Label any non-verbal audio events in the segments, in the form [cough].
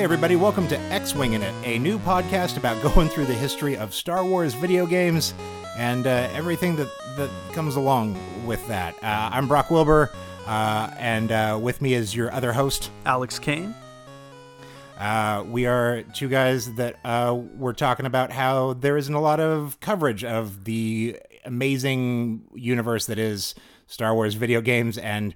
Hey, everybody, welcome to X Winging It, a new podcast about [laughs] going through the history of Star Wars video games and uh, everything that, that comes along with that. Uh, I'm Brock Wilbur, uh, and uh, with me is your other host, Alex Kane. Uh, we are two guys that uh, we're talking about how there isn't a lot of coverage of the amazing universe that is Star Wars video games and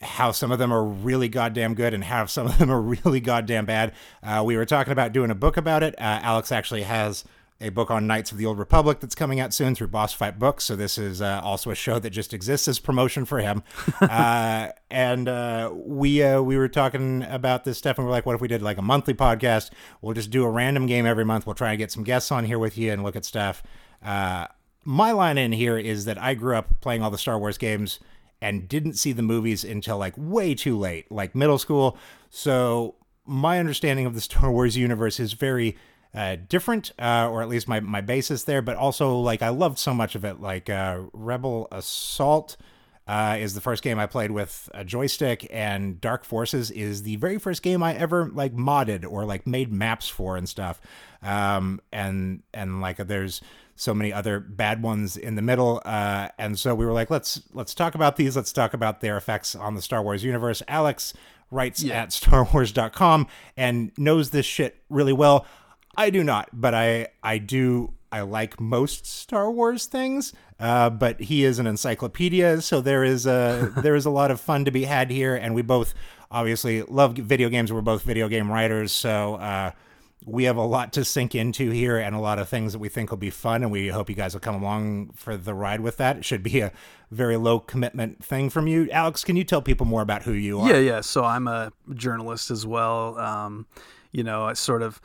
how some of them are really goddamn good and how some of them are [laughs] really goddamn bad. Uh, we were talking about doing a book about it. Uh, Alex actually has a book on Knights of the Old Republic that's coming out soon through Boss Fight Books. So this is uh, also a show that just exists as promotion for him. [laughs] uh, and uh, we uh, we were talking about this stuff, and we're like, what if we did like a monthly podcast? We'll just do a random game every month. We'll try and get some guests on here with you and look at stuff. Uh, my line in here is that I grew up playing all the Star Wars games and didn't see the movies until like way too late, like middle school. So my understanding of the [laughs] Star Wars universe is very uh, different, uh, or at least my, my basis there, but also like I loved so much of it. Like uh, Rebel Assault uh, is the first game I played with a joystick, and Dark Forces is the very first game I ever like modded or like made maps for and stuff. Um, and and like there's so many other bad ones in the middle. Uh, and so we were like, let's let's talk about these. Let's talk about their effects on the Star Wars universe. Alex writes Yeah. at StarWars.com and knows this shit really well. I do not, but I I do I like most Star Wars things. Uh, but he is an encyclopedia, so there is a [laughs] there is a lot of fun to be had here, and we both obviously love video games. We're both video game writers, so uh, we have a lot to sink into here, and a lot of things that we think will be fun, and we hope you guys will come along for the ride with that. It should be a very low commitment thing from you, Alex. Can you tell people more about who you are? Yeah, yeah. So I'm a journalist as well. Um, you know, I sort of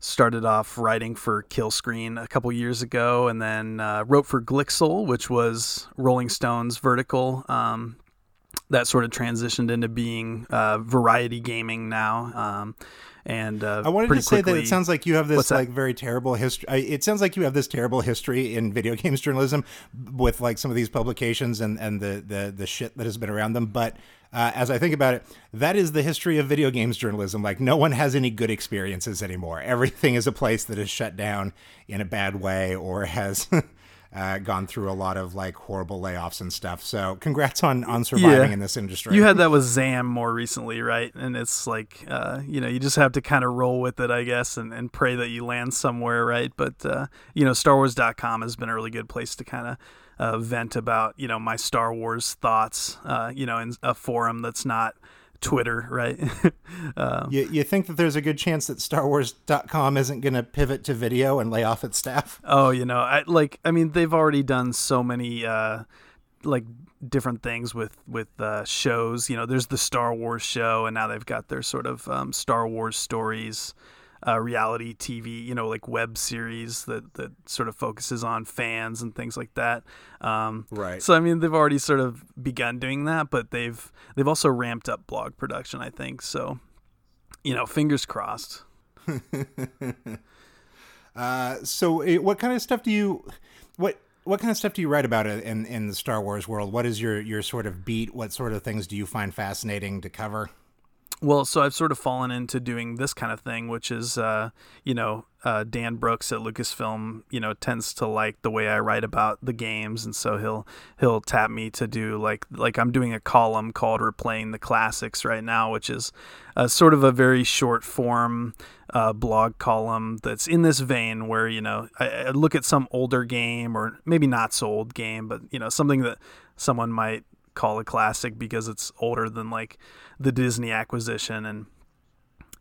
started off writing for kill screen a couple years ago, and then uh, wrote for Glixel, which was Rolling Stone's vertical. Um, that sort of transitioned into being uh, variety gaming now. Um, and uh, I wanted to say that it sounds like you have this like very terrible history. It sounds like you have this terrible history in video [laughs] games journalism with like some of these publications and and the the the shit that has been around them. But uh, as I think about it, that is the history of video games journalism. Like no one has any good experiences anymore. Everything is a place that is shut down in a bad way or has. [laughs] Uh, gone through a lot of like horrible layoffs and stuff. So, congrats on on surviving Yeah. in this industry. You had that with Zam more recently, right? And it's like, uh, you know, you just have to kind of roll with it, I guess, and, and pray that you land somewhere, right? But, uh, you know, StarWars.com has been a really good place to kind of uh, vent about, you know, my Star Wars thoughts, uh, you know, in a forum that's not Twitter, right? uh, [laughs] you, you think that there's a good chance that StarWars.com isn't going to pivot to video and lay off its staff? Oh, you know, I like I mean they've already done so many uh like different things with with uh shows, you know, there's the Star Wars show and now they've got their sort of um Star Wars stories uh reality TV, you know, like web series that that sort of focuses on fans and things like that. Um Right. so I mean they've already sort of begun doing that, but they've they've also ramped up blog production, I think. So, you know, fingers crossed. [laughs] Uh, so, eh, what kind of stuff do you what what kind of stuff do you write about in in the Star Wars world? What is your your sort of beat? What sort of things do you find fascinating to cover? Well, so I've sort of fallen into doing this kind of thing, which is, uh, you know, uh, Dan Brooks at Lucasfilm, you know, tends to like the way I write about the games, and so he'll he'll tap me to do like like I'm doing a column called "Replaying the Classics" right now, which is uh, sort of a very short form uh, blog column that's in this vein where you know I, I look at some older game or maybe not so old game, but you know something that someone might call a classic because it's older than like the Disney acquisition and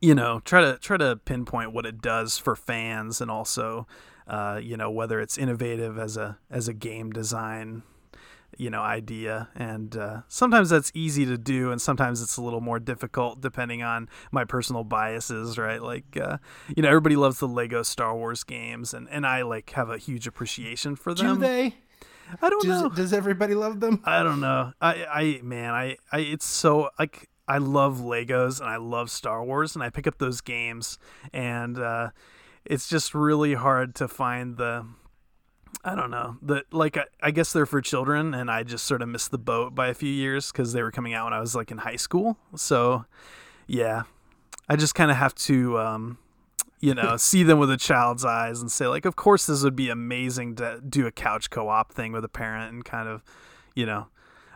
you know try to try to pinpoint what it does for fans and also uh, you know whether it's innovative as a as a game design you know idea. And uh, sometimes that's easy to do and sometimes it's a little more difficult depending on my personal biases right? Like uh, you know everybody loves the lego star wars games and, and i like have a huge appreciation for them. Do they? I don't know Does, does everybody love them? I don't know. I, I, man, I, I, it's so like I love Legos and I love Star Wars, and I pick up those games, and uh, it's just really hard to find the. I don't know. The like I, I guess they're for children, and I just sort of missed the boat by a few years because they were coming out when I was like in high school. So, yeah, I just kind of have to, um, you know, see them with a child's eyes and say, like, of course, this would be amazing to do a couch co op thing with a parent and kind of, you know,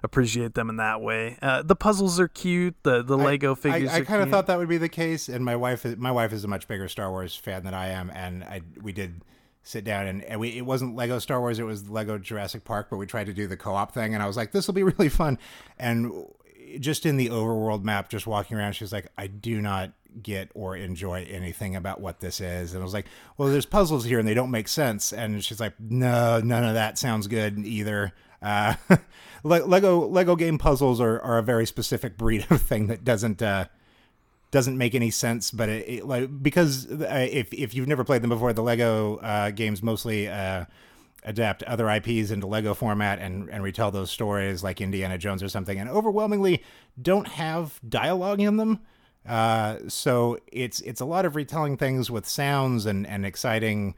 appreciate them in that way. Uh, the puzzles are cute. The the Lego figures. I, I kind of thought that would be the case, and my wife is my wife is a much bigger Star Wars fan than I am, and I we did sit down and, and we it wasn't Lego Star Wars, it was Lego Jurassic Park, but we tried to do the co-op thing, and I was like, this will be [laughs] really fun, and just in the overworld map, just walking around, she's like, I do not get or enjoy anything about what this is. And I was like, well, there's puzzles here and they don't make sense. And she's like, no, none of that sounds good either. Uh, [laughs] Lego Lego game puzzles are, are a very specific breed [laughs] of thing that doesn't uh, doesn't make any sense. But it, it, like because uh, if if you've never played them before, the Lego uh, games mostly uh, adapt other IPs into Lego format and and retell those stories like Indiana Jones or something, and overwhelmingly don't have dialogue in them. Uh, so it's it's a lot of retelling things with sounds and and exciting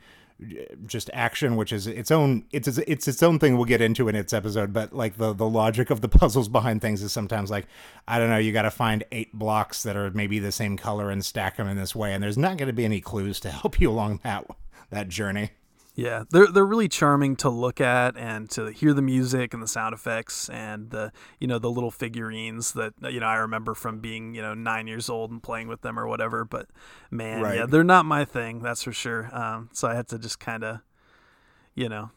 just action, which is its own it's it's its own thing we'll get into in its episode. But like the the logic of the [laughs] puzzles behind things is sometimes like I don't know, you got to find eight blocks that are maybe the same color and stack them in this way, and there's not going to be any clues to [laughs] help you along that that journey. Yeah, they're they're really charming to look at and to hear the music and the sound effects and the you know the little figurines that you know I remember from being you know nine years old and playing with them or whatever. But man, right. yeah, they're not my thing, that's for sure. Um, so I had to just kind of, you know,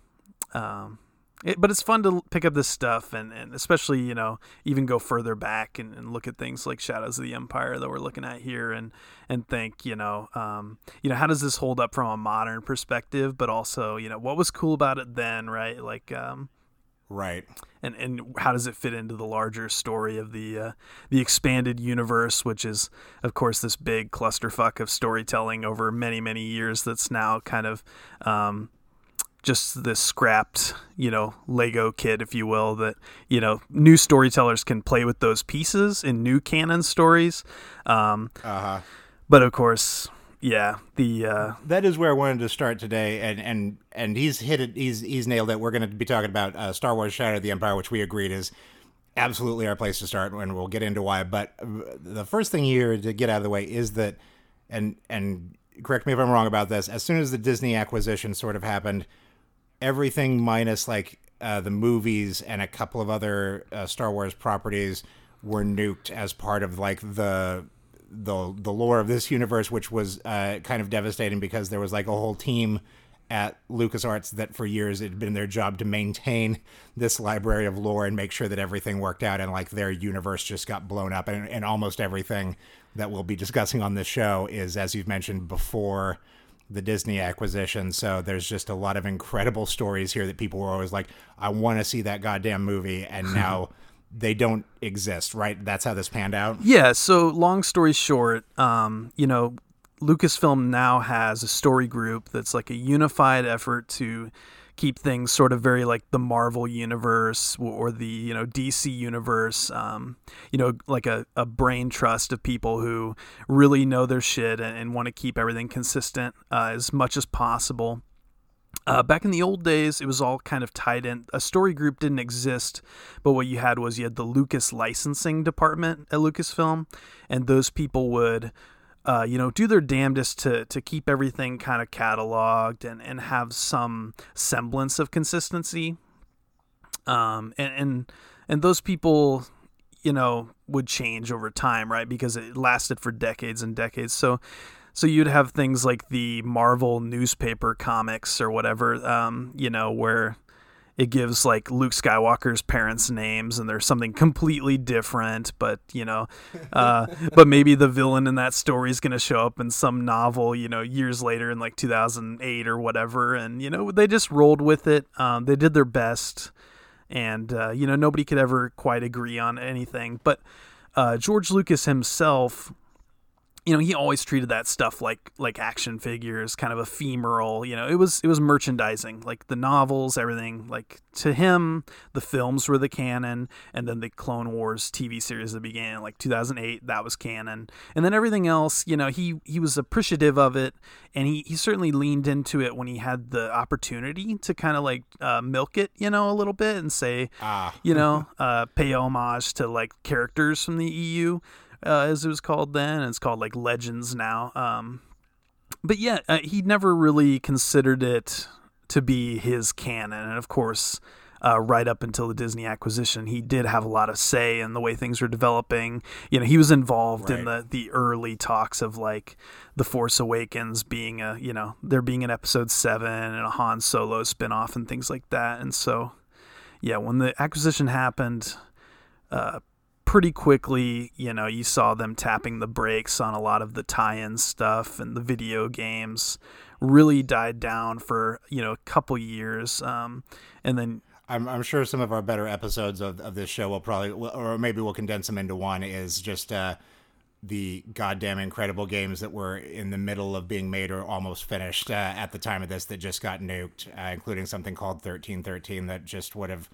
um, it, but it's fun to pick up this stuff and, and especially you know even go further back and, and, look at things like shadows of the empire that we're looking at here and and think you know um, you know how does this hold up from a modern perspective but also you know what was cool about it then right? Like um, right. and and how does it fit into the larger story of the uh, the expanded universe which is of course this big clusterfuck of storytelling over many many years that's now kind of um, just this scrapped, you know, Lego kit, if you will, that, you know, new storytellers can play with those pieces in new canon stories. Um, uh-huh. But of course, yeah, the uh, that is where I wanted to start today, and and and he's hit it. He's he's nailed it. We're going to be talking about uh, Star Wars: Shadow of the Empire, which we agreed is absolutely our place to start, and we'll get into why. But the first thing here to get out of the way is that, and and correct me if I'm wrong about this. As soon as the Disney acquisition sort of happened everything minus like uh, the movies and a couple of other uh, Star Wars properties were nuked as part of like the the the lore of this universe, which was uh, kind of devastating because there was like a whole team at LucasArts that for years it had been their job to maintain this library of lore and make sure that everything worked out and like their universe just got blown up. And, and almost everything that we'll be discussing on this show is as you've mentioned before the Disney acquisition. So there's just a lot of incredible stories here that people were always like, I want to see that goddamn movie. And [laughs] now they don't exist, right? That's how this panned out. Yeah. So long story short, um, you know, Lucasfilm now has a story group that's like a unified effort to keep things sort of very like the Marvel universe or the you know DC universe. Um, you know, like a, a brain trust of people who really know their shit and, and want to keep everything consistent uh, as much as possible. Uh, back in the old days, it was all kind of tied in. A story group didn't exist, but what you had was you had the Lucas licensing department at Lucasfilm, and those people would uh, you know, do their damnedest to to keep everything kind of cataloged and and have some semblance of consistency. Um, and and and those people, you know, would change over time, right? Because it lasted for decades and decades. So. So you'd have things like the Marvel newspaper comics or whatever, um, you know, where it gives like Luke Skywalker's parents' names and there's something completely different, but you know, uh, [laughs] but maybe the villain in that story is going to show up in some novel, you know, years later in like 2008 or whatever. And, you know, they just rolled with it. Um, they did their best. And, uh, you know, nobody could ever quite agree on anything. But uh, George Lucas himself you know he always treated that stuff like like action figures kind of ephemeral you know it was it was merchandising like the novels everything like to him the films were the canon and then the clone wars tv series that began like 2008 that was canon and then everything else you know he he was appreciative of it and he he certainly leaned into it when he had the opportunity to kind of like uh, milk it you know a little bit and say ah. you know [laughs] uh, pay homage to like characters from the eu uh, as it was called then. It's called like Legends now. Um, but yeah, uh, he never really considered it to be his canon, and of course. Uh, right up until the Disney acquisition, he did have a lot of say in the way things were developing. You know, he was involved right. in the the early talks of like the Force Awakens being a you know there being an Episode Seven and a Han Solo spinoff and things like that. And so, yeah, when the acquisition happened, uh, pretty quickly, you know, you saw them tapping the brakes on a lot of the tie-in stuff and the video games really died down for you know a couple years, um, and then. I'm, I'm sure some of our better episodes of, of this show will probably, or maybe we'll condense them into one, is just uh, the goddamn incredible games that were in the middle of being made or almost finished uh, at the time of this that just got nuked, uh, including something called 1313 that just would have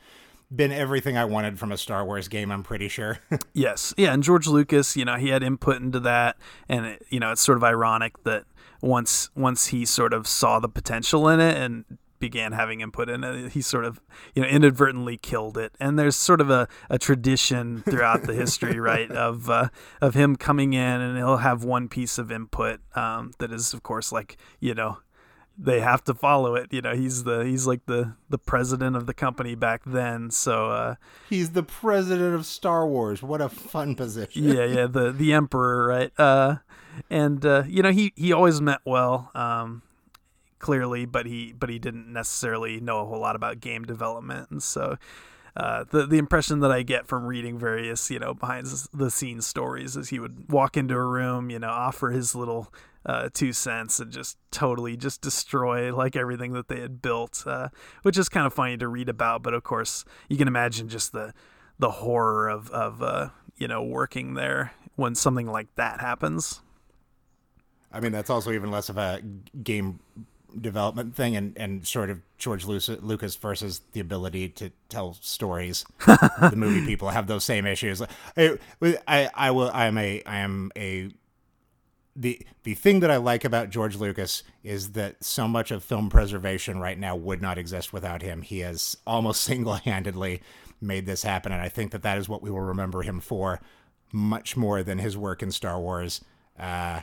been everything I wanted from a Star Wars game, I'm pretty sure. [laughs] yes. Yeah. And George Lucas, you know, he had input into that. And, it, you know, it's sort of ironic that once once he sort of saw the potential in it and began having input in it, he sort of, you know, inadvertently killed it. And there's sort of a, a tradition throughout the history, [laughs] right, of uh, of him coming in and he'll have one piece of input um, that is, of course, like, you know, they have to follow it. You know, he's the he's like the the president of the company back then. So uh, he's the president of Star Wars. What a fun position. yeah, yeah, the the emperor, right? Uh, and uh, you know, he he always meant well. Um, clearly, but he but he didn't necessarily know a whole lot about game development, and so. Uh, the the impression that I get from reading various you know behind the scenes stories is he would walk into a room, you know, offer his little uh, two cents and just totally just destroy like everything that they had built, uh, which is kind of funny to read about. But of course, you can imagine just the the horror of of uh, you know working there when something like that happens. I mean, that's also even less of a game development thing and, and sort of George Lucas versus the ability to tell stories. [laughs] the movie people have those same issues. I, I, I will. I am a. I am a the the thing that I like about George Lucas is that so much of film preservation right now would not exist without him. He has almost [laughs] single-handedly made this happen, and I think that that is what we will remember him for, much more than his work in Star Wars. Uh,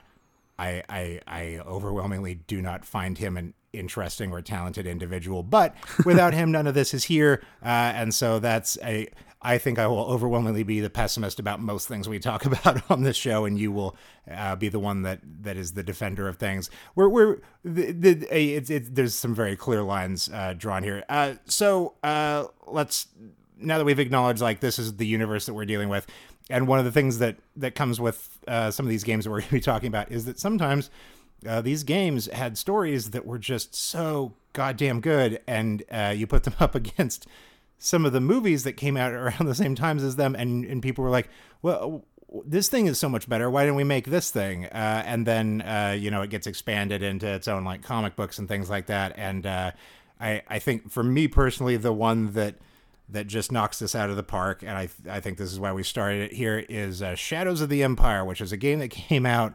I, I I overwhelmingly do not find him an interesting or talented individual, but without him, none of this is here, uh, and so that's a I think I will overwhelmingly be the pessimist about most things we talk [laughs] about on this show, and you will uh, be the one that that is the defender of things. We're we're the, the there's some very clear lines uh, drawn here. Uh, so uh, let's now that we've acknowledged like this is the universe that we're dealing with, and one of the things that that comes with uh, some of these games that we're [laughs] going to be talking about is that sometimes. Uh, these games had stories that were just so goddamn good, and you put them [laughs] up against some of the movies that came out [laughs] around the same times as them, and and people were like, well. This thing is so much better. Why didn't we make this thing? Uh, and then uh, you know it gets expanded into its own like comic books and things like that. And uh, I I think for me personally, the one that that just knocks this out of the park, and I I think this is why we started it here is uh, Shadows of the Empire, which is a game that [laughs] came out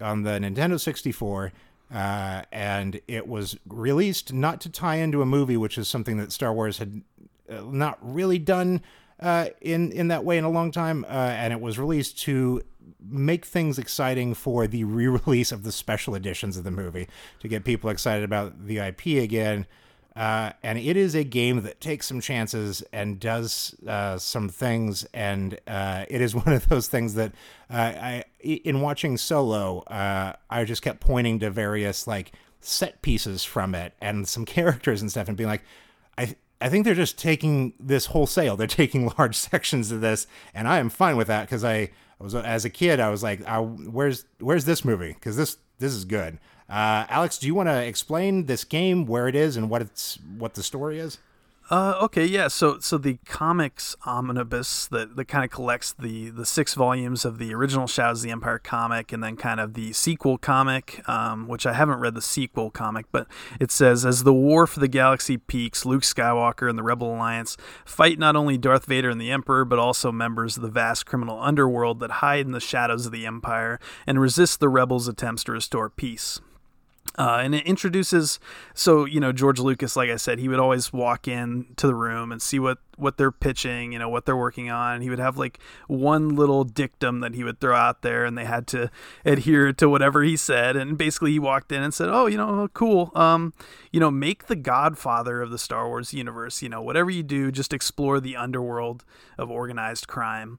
on the Nintendo 64. Uh, and it was released not to tie into a movie, which is something that Star Wars had uh, not really done uh, in in that way in a long time, uh, and it was released to make things exciting for the re-release of the special editions of the movie to get people excited about the IP again. Uh, and it is a game that takes some chances and does uh, some things, and uh, it is [laughs] one of those things that I, in watching Solo, I just kept pointing to various like set pieces from it and some [laughs] characters and stuff, and being like, I I think they're just taking this wholesale. They're taking [laughs] large sections of this, and I am fine with that because I, I, was as a kid I was like, I, "Where's where's this movie? Because this this is good." Uh, Alex, do you want to explain this game, where it is, and what it's what the story is? Uh, okay, yeah. So, so the comics omnibus that, that kind of collects the the six volumes of the original Shadows of the Empire comic, and then kind of the sequel comic, um, which I haven't read the sequel comic, but it says as the war for the galaxy peaks, Luke Skywalker and the Rebel Alliance fight not only Darth Vader and the Emperor, but also members of the vast criminal underworld that hide in the shadows of the Empire and resist the rebels' attempts to restore peace. Uh, and it introduces so you know George Lucas, like I said, he would always walk in to the room and see what what they're pitching, you know what they're working on. He would have like one little dictum that he would throw out there, and they had to adhere to whatever he said. And basically, he walked in and said, "Oh, you know, cool. Um, you know, make the Godfather of the Star Wars universe. You know, whatever you do, just explore the underworld of organized crime."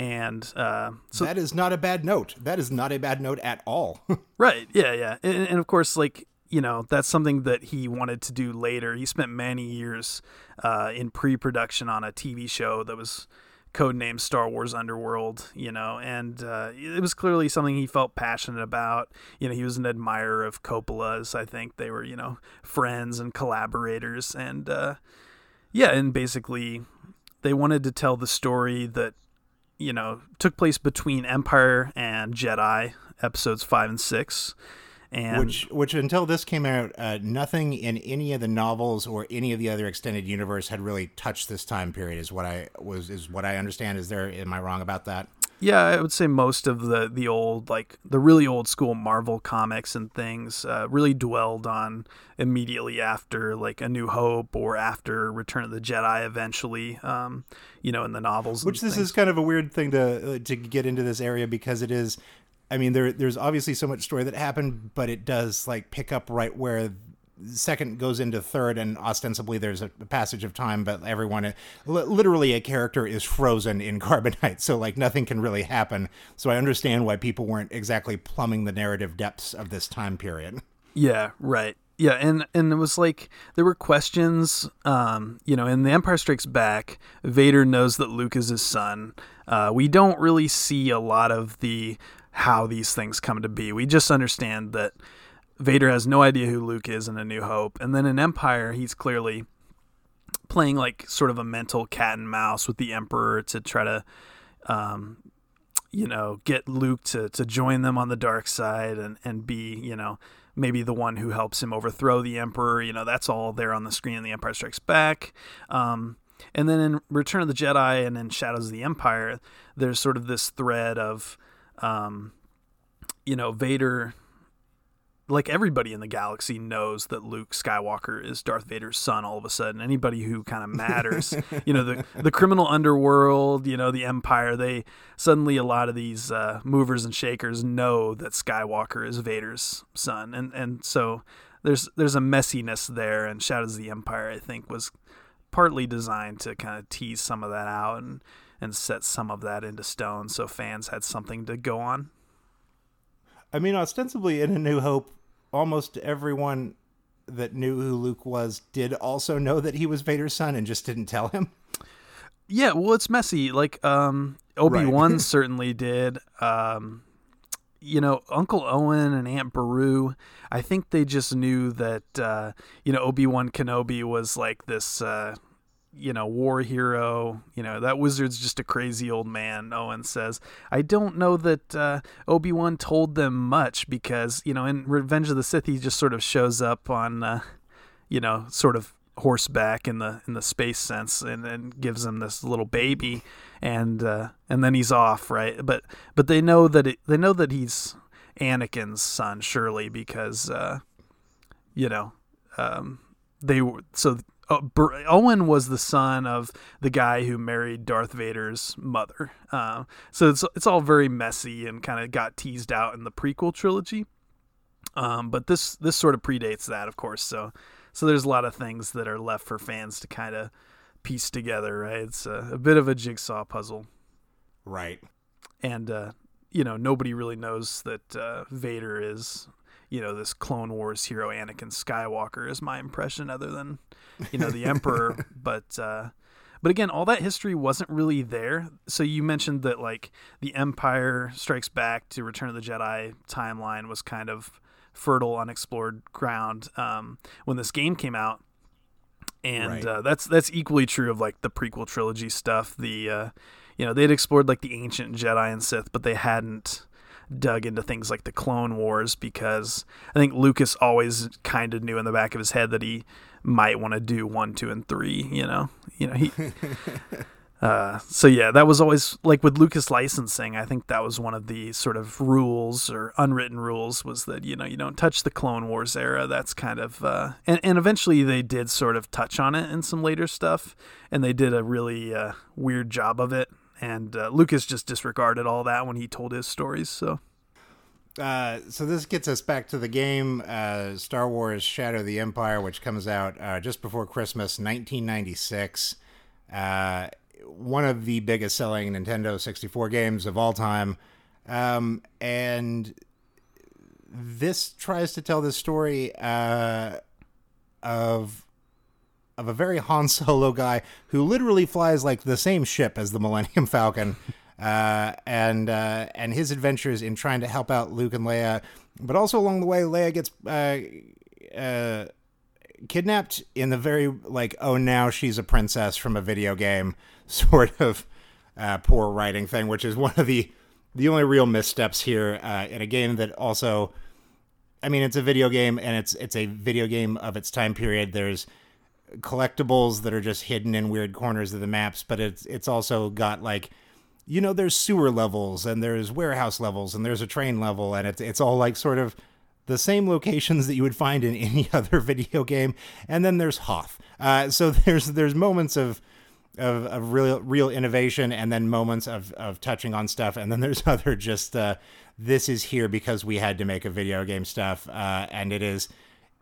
And uh, so that is not a bad note. That is not a bad note at all. [laughs] right? Yeah, yeah, and, and, of course, like you know, that's something that he wanted to do later. He spent many years uh, in pre-production on a TV show that was codenamed Star Wars Underworld, you know, and uh, it was clearly something he felt passionate about. You know, he was an admirer of Coppola's. I think they were, you know, friends and collaborators, and uh, yeah, and basically they wanted to tell the story that you know, took place between Empire and Jedi, episodes five and six. And which, which until this came out, uh, nothing in any of the novels or any of the other extended universe had really touched this time period. Is what I was is what I understand. Is there? Am I wrong about that? Yeah, I would say most of the the old like the really old school Marvel comics and things uh, really dwelled on immediately after like A New Hope or after Return of the Jedi. Eventually, um, you know, in the novels. Which this things. is kind of a weird thing to uh, to get into this area because it is. I mean, there there's obviously so much story that happened, but it does like pick up right where second goes into third, and ostensibly there's a passage of time, but everyone, literally, a character is frozen in [laughs] carbonite, so like nothing can really happen. So I understand why people weren't exactly plumbing the narrative depths of this time period. Yeah, right. Yeah, and and it was like there were questions. Um, you know, in The Empire Strikes Back, Vader knows that Luke is his son. Uh, we don't really see a lot of the how these things come to be. We just understand that Vader has no idea who Luke is in A New Hope. And then in Empire, he's clearly playing like sort of a mental cat and mouse with the Emperor to try to, um, you know, get Luke to, to join them on the dark side and, and be, you know, maybe the one who helps him overthrow the Emperor. You know, that's all there on the screen in The Empire Strikes Back. Um, and then in Return of the Jedi and in Shadows of the Empire, there's sort of this thread of, um, you know, Vader like everybody in the galaxy knows that Luke Skywalker is Darth Vader's son all of a sudden. Anybody who kind of [laughs] matters, you know, the the criminal underworld, you know, the empire, they suddenly a lot of these uh, movers and shakers know that Skywalker is Vader's son. And and so there's there's a messiness there and Shadows of the Empire I think was partly designed to kind of tease some of that out and and set some of that into stone so fans had something to go on. I mean, ostensibly in A New Hope, almost everyone that knew who Luke was did also know that he was Vader's son and just didn't tell him. Yeah, well, it's messy. Like um, Obi Wan right. [laughs] certainly did. Um, you know, Uncle Owen and Aunt Beru. I think they just knew that uh, you know Obi Wan Kenobi was like this. Uh, you know, war hero. You know, that wizard's just a crazy old man, Owen says. I don't know that uh, Obi Wan told them much because, you know, in Revenge of the Sith, he just sort of shows up on, uh, you know, sort of horseback in the in the space sense and then gives him this little baby and uh, and then he's off right but but they know that it, they know that he's Anakin's son surely because uh, you know um, they so uh, Owen was the son of the guy who married Darth Vader's mother. Uh, so it's it's all very messy and kind of got teased out in the prequel trilogy. Um, but this this sort of predates that, of course. So so there's a lot of things that are left for fans to kind of piece together. Right? It's a, a, bit of a jigsaw puzzle. Right. And uh, you know nobody really knows that uh, Vader is you know this Clone Wars hero Anakin Skywalker is my impression, other than you know the Emperor. [laughs] but uh, but again, all that history wasn't really there. So you mentioned that like the Empire Strikes Back to Return of the Jedi timeline was kind of fertile, unexplored ground um, when this game came out. And right. uh, that's that's equally true of like the prequel trilogy stuff. The uh, you know they'd explored like the ancient Jedi and Sith, but they hadn't dug into things like the Clone Wars because I think Lucas always kind of knew in the back of his head that he might want to do one, two, and three. You know, you know he. [laughs] Uh, so yeah, that was always like with Lucas licensing. I think that was one of the sort of rules or unwritten rules was that you know you don't touch the Clone Wars era. That's kind of uh, and and eventually they did sort of touch on it in some later stuff, and they did a really uh, weird job of it. And uh, Lucas just disregarded all that when he told his stories. So. Uh, so this gets us back to the game, uh, Star Wars: Shadow of the Empire, which comes out just before Christmas, 1996 one of the biggest selling Nintendo 64 games of all time. Um, and this tries to tell the story uh, of of a very Han Solo guy who literally flies like the same ship as the Millennium [laughs] Falcon, uh, and uh, and his adventures in trying to help out Luke and Leia, but also along the way, Leia gets uh, uh, kidnapped in the very like oh now she's a princess from a video game [laughs] sort of uh, poor writing thing, which is one of the the only real missteps here uh, in a game that also, I mean, it's a video game and it's it's a video game of its time period. There's collectibles that are just hidden in weird corners of the maps, but it's it's also got like you know there's sewer levels and there's warehouse levels and there's a train level and it's it's all like sort of the same locations that you would find in [laughs] any other video game. And then there's Hoth. Uh, so [laughs] there's there's moments of of, of real real innovation and then moments of, of touching on stuff. And then there's [laughs] other just uh, this is here because we had to make a video game stuff. Uh, and it is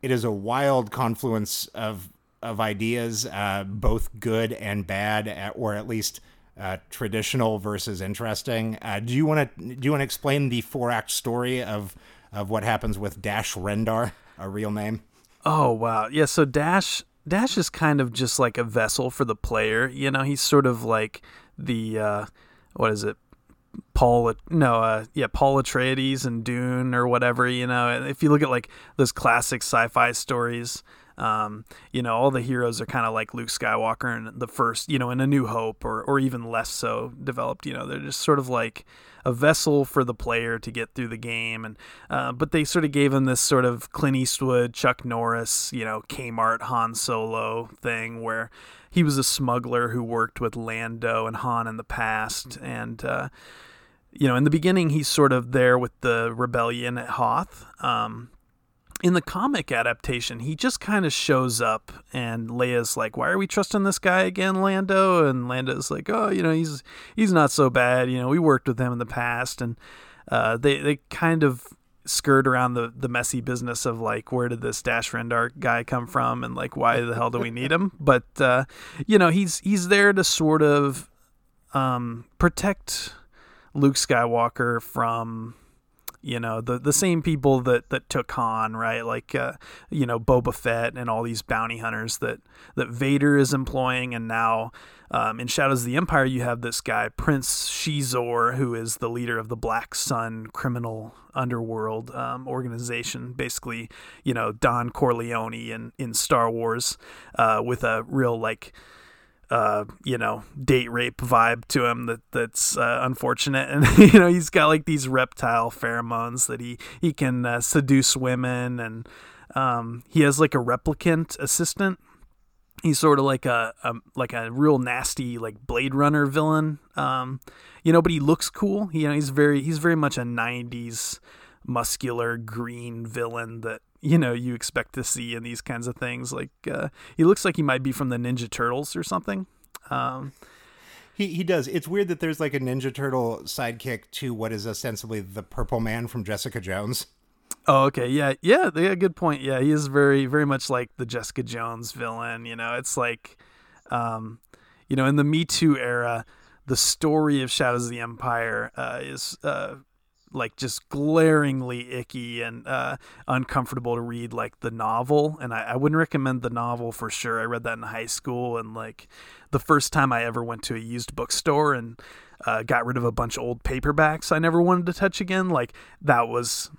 it is a wild confluence of of ideas uh, both good and bad uh, or at least uh, traditional versus interesting uh, do you want to do you want to explain the four act story of of what happens with Dash Rendar a real name oh wow yeah so Dash Dash is kind of just like a vessel for the player. You know, he's sort of like the uh, what is it? Paul, no, uh, yeah, Paul Atreides and Dune or whatever. You know, if you look at like those classic sci-fi stories, um, you know, all the heroes are kind of like Luke Skywalker in the first, you know, in A New Hope, or or even less so developed. You know, they're just sort of like a vessel for the player to get through the game. And uh, but they sort of gave him this sort of Clint Eastwood, Chuck Norris, you know, Kmart Han Solo thing where he was a smuggler who worked with Lando and Han in the past, and uh, you know, in the beginning he's sort of there with the rebellion at Hoth. Um, in the comic adaptation, he just kind of shows up, and Leia's like, "Why are we trusting this guy again, Lando?" And Lando's like, "Oh, you know, he's he's not so bad. You know, we worked with him in the past." And uh, they they kind of skirt around the the messy business of like, where did this Dash Rendar guy come from, and like, why the hell do we need him? [laughs] But uh, you know, he's he's there to sort of um, protect Luke Skywalker from you know the the same people that that took Han right? Like uh, you know Boba Fett and all these bounty hunters that that Vader is employing. And now um, in Shadows of the Empire you have this guy Prince Xizor, who is the leader of the Black Sun criminal underworld um, organization. Basically you know Don Corleone in in Star Wars uh, with a real like uh, you know, date rape vibe to him that that's uh, unfortunate. [laughs] And you know, he's got like these reptile pheromones that he he can uh, seduce women, and um, he has like a replicant assistant. He's sort of like a, a like a real nasty like Blade Runner villain, um, you know. But he looks cool. You know, he's very he's very much a '90s muscular green villain that you know you expect to see in these kinds of things. Like uh, he looks like he might be from the Ninja Turtles or something. Um, he he does. It's weird that there's like a Ninja Turtle sidekick to what is ostensibly the Purple Man from Jessica Jones. Oh, okay, yeah, yeah, yeah. Good point. Yeah, he is very, very much like the Jessica Jones villain. You know, it's like, um, you know, in the Me Too era, the story of Shadows of the Empire uh, is uh, like just glaringly icky and uh, uncomfortable to read like the novel and I, I, wouldn't recommend the novel for sure. I read that in high school and like the first time i ever went to a used bookstore and uh, got rid of a bunch of old paperbacks i never wanted to touch again like that was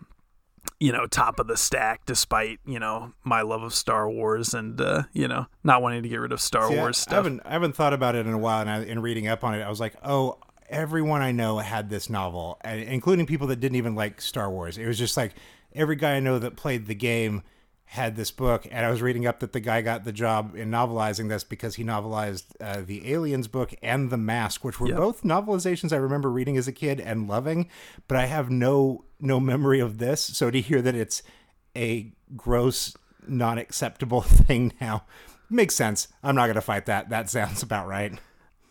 you know top of the stack despite you know my love of star wars and uh, you know not wanting to get rid of star See, wars I, stuff. I haven't, I haven't thought about it in a while and I, in reading up on it i was like oh everyone I know had this novel, including people that didn't even like Star Wars. It was just like every guy I know that played the game had this book, and I was reading up that the guy got the job in novelizing this because he novelized uh, the Aliens book and The Mask, which were Yep. both novelizations I remember reading as a kid and loving, but I have no no memory of this. So to hear that it's a gross, non acceptable [laughs] thing now makes sense. I'm not gonna fight that. That sounds about right.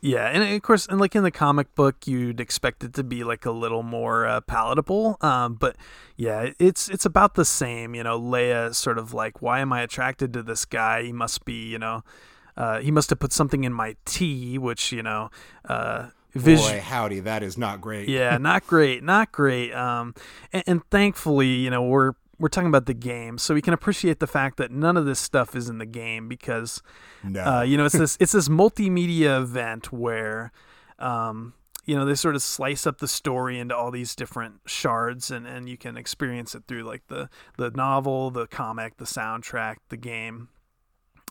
Yeah, and of course, and like in the comic book, you'd expect it to be like a little more uh, palatable. Um, but yeah, it's it's about the same. You know, Leia sort of like, why am I attracted to this guy? He must be, you know, uh, he must have put something in my tea, which you know, uh, vis- Boy, howdy, that is not great. yeah, not great, not great. Um, and, and thankfully, you know, we're we're talking about the game, so we can appreciate the fact that none of this stuff is in the game because No. uh, you know, it's [laughs] this it's this multimedia event where, um, you know, they sort of slice up the story into all these different shards, and, and you can experience it through like the the novel, the comic, the soundtrack, the game,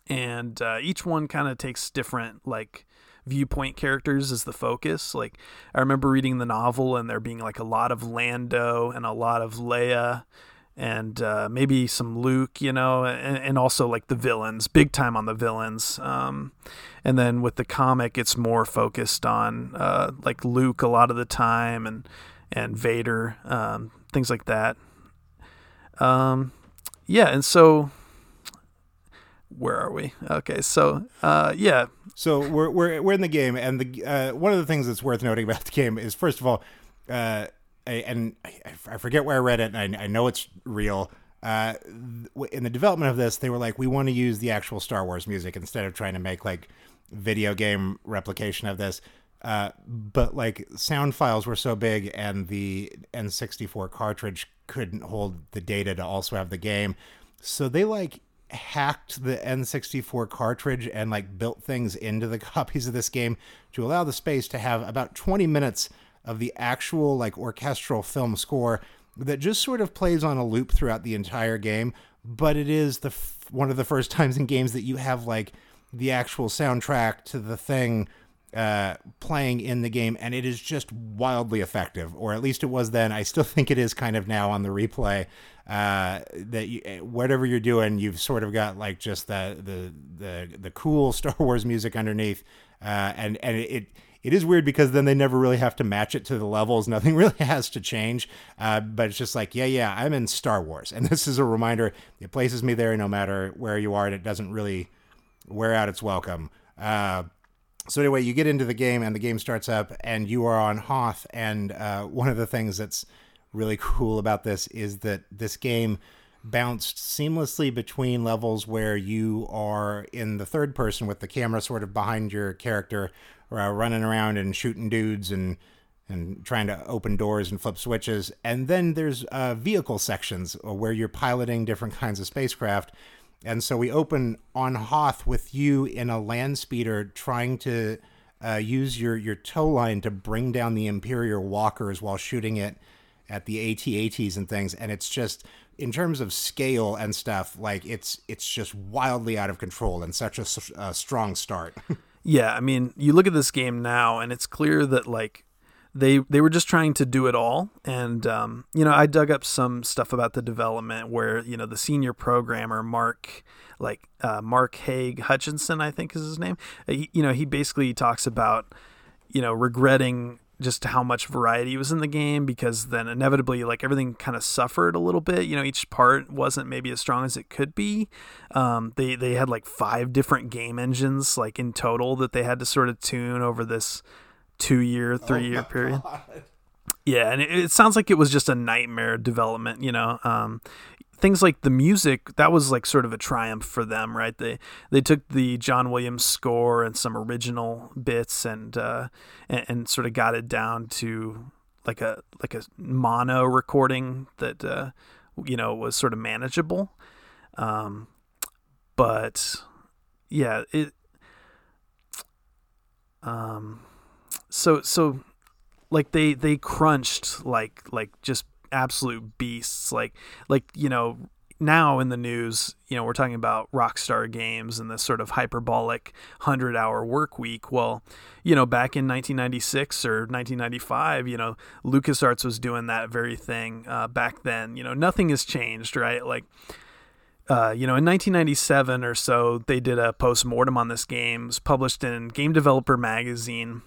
and uh, each one kind of takes different like viewpoint characters as the focus. Like I remember reading the novel, and there being like a lot of Lando and a lot of Leia and uh, maybe some Luke, you know, and, and also like the villains, big time on the villains. Um, and then with the comic, it's more focused on uh, like Luke a lot of the time and and Vader, um, things like that. Um, yeah, and so where are we? Okay, so uh, yeah, So we're we're we're in the game, and the uh, one of the things that's worth noting about the game is first of all, uh, I, and I, forget where I read it, and I, I know it's real. Uh, in the development of this, they were like, we want to use the actual Star Wars music instead of trying to make like video game replication of this. Uh, but like sound files were so big, and the N64 cartridge couldn't hold the data to also have the game, so they like hacked the N64 cartridge and like built things into the [laughs] copies of this game to allow the space to have about 20 minutes of the actual like orchestral film score that just sort of plays on a loop throughout the entire game but it is the f- one of the first [laughs] times in games that you have like the actual soundtrack to the thing uh, playing in the game, and it is just wildly effective, or at least it was then. I still [laughs] think it is kind of now on the replay. Uh, that you, whatever you're doing, you've sort of got like just the the the, the cool [laughs] Star Wars music underneath, uh, and and it. It is weird because then they never really have to match it to the levels. [laughs] Nothing really has to change. Uh, but it's just like, yeah, yeah, I'm in Star Wars. [laughs] And this is a reminder. It places me there no matter where you are, and it doesn't really wear out its welcome. Uh, so anyway, you get into the game, and the game starts up, and you are on Hoth. And uh, one of the things that's really cool about this is that this game bounced seamlessly between levels where you are in the third person with the camera sort of behind your character, uh, running around and shooting dudes and and trying to open doors and flip switches. And then there's uh, vehicle sections where you're piloting different kinds of spacecraft. And so we open on Hoth with you in a land speeder trying to uh, use your, your tow line to bring down the Imperial walkers while shooting it at the AT-ATs and things. And it's just in terms of scale and stuff, like it's it's just wildly out of control and such a strong start. [laughs] Yeah, I mean, you look at this game now, and it's clear that like they they were just trying to do it all. And um, you know, I dug up some stuff about the development where you know the senior programmer Mark, like uh, Mark Haigh-Hutchinson, I think is his name. He, you know, he basically talks about you know regretting just how much variety was in the game because then inevitably like everything kind of suffered a little bit. You know each part wasn't maybe as strong as it could be. Um, they they had like five different game engines like in total that they had to sort of tune over this two year three year period. Yeah and it, it sounds like it was just a nightmare development you know? Um, things like the music that was like sort of a triumph for them right? They they took the john williams score and some original bits and uh and, and sort of got it down to like a like a mono recording that uh you know was sort of manageable. Um but yeah it um so so like they they crunched like like just absolute beasts like like you know now in the news you know we're talking about rockstar games and this sort of hyperbolic 100 hour work week well you know back in 1996 or 1995 you know lucasarts was doing that very thing uh, back then you know nothing has changed right like uh, you know, in 1997 or so, they did a post mortem on this game. It was published in Game Developer Magazine.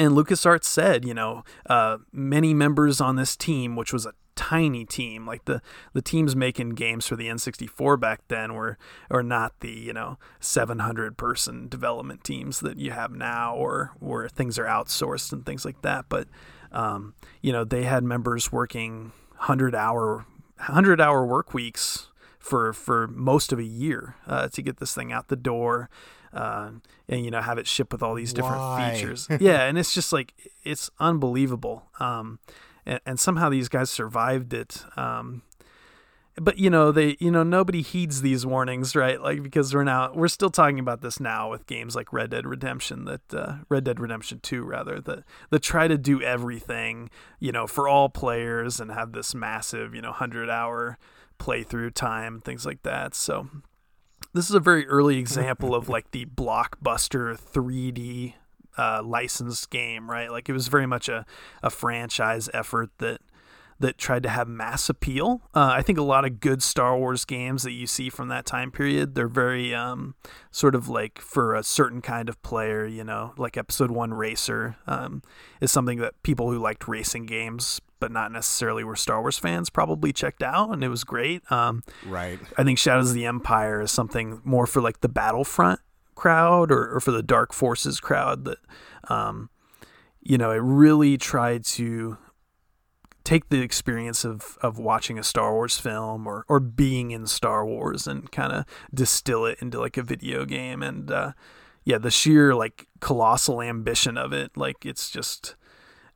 And LucasArts said, you know, uh, many members on this team, which was a tiny team, like the the teams making games for the N64 back then were or not the you know 700 person development teams that you have now, or where things are outsourced and things like that. But um, you know, they had members working hundred hour hundred hour work weeks for for most of a year uh, to get this thing out the door. Uh, and you know have it ship with all these different Why? features. [laughs] yeah, and it's just like it's unbelievable. Um, and, and somehow these guys survived it. Um, but you know they you know nobody heeds these warnings right like because we're now we're still talking about this now with games like red dead redemption that uh, red dead redemption 2 rather that that try to do everything you know for all players and have this massive you know 100 hour playthrough time things like that so this is a very early example of [laughs] like the blockbuster 3d uh, licensed game right? Like it was very much a, a franchise effort that that tried to have mass appeal. Uh, I think a lot of good Star Wars games that you see from that time period, they're very um, sort of like for a certain kind of player, you know, like Episode 1 Racer um, is something that people who liked racing games but not necessarily were Star Wars fans probably checked out and it was great. Um, Right. I think Shadows of the Empire is something more for like the Battlefront crowd or, or for the Dark Forces crowd that, um, you know, it really tried to take the experience of, of watching a Star Wars film or, or being in Star Wars and kind of distill it into like a video game. And, uh, yeah, the sheer like colossal ambition of it, like it's just,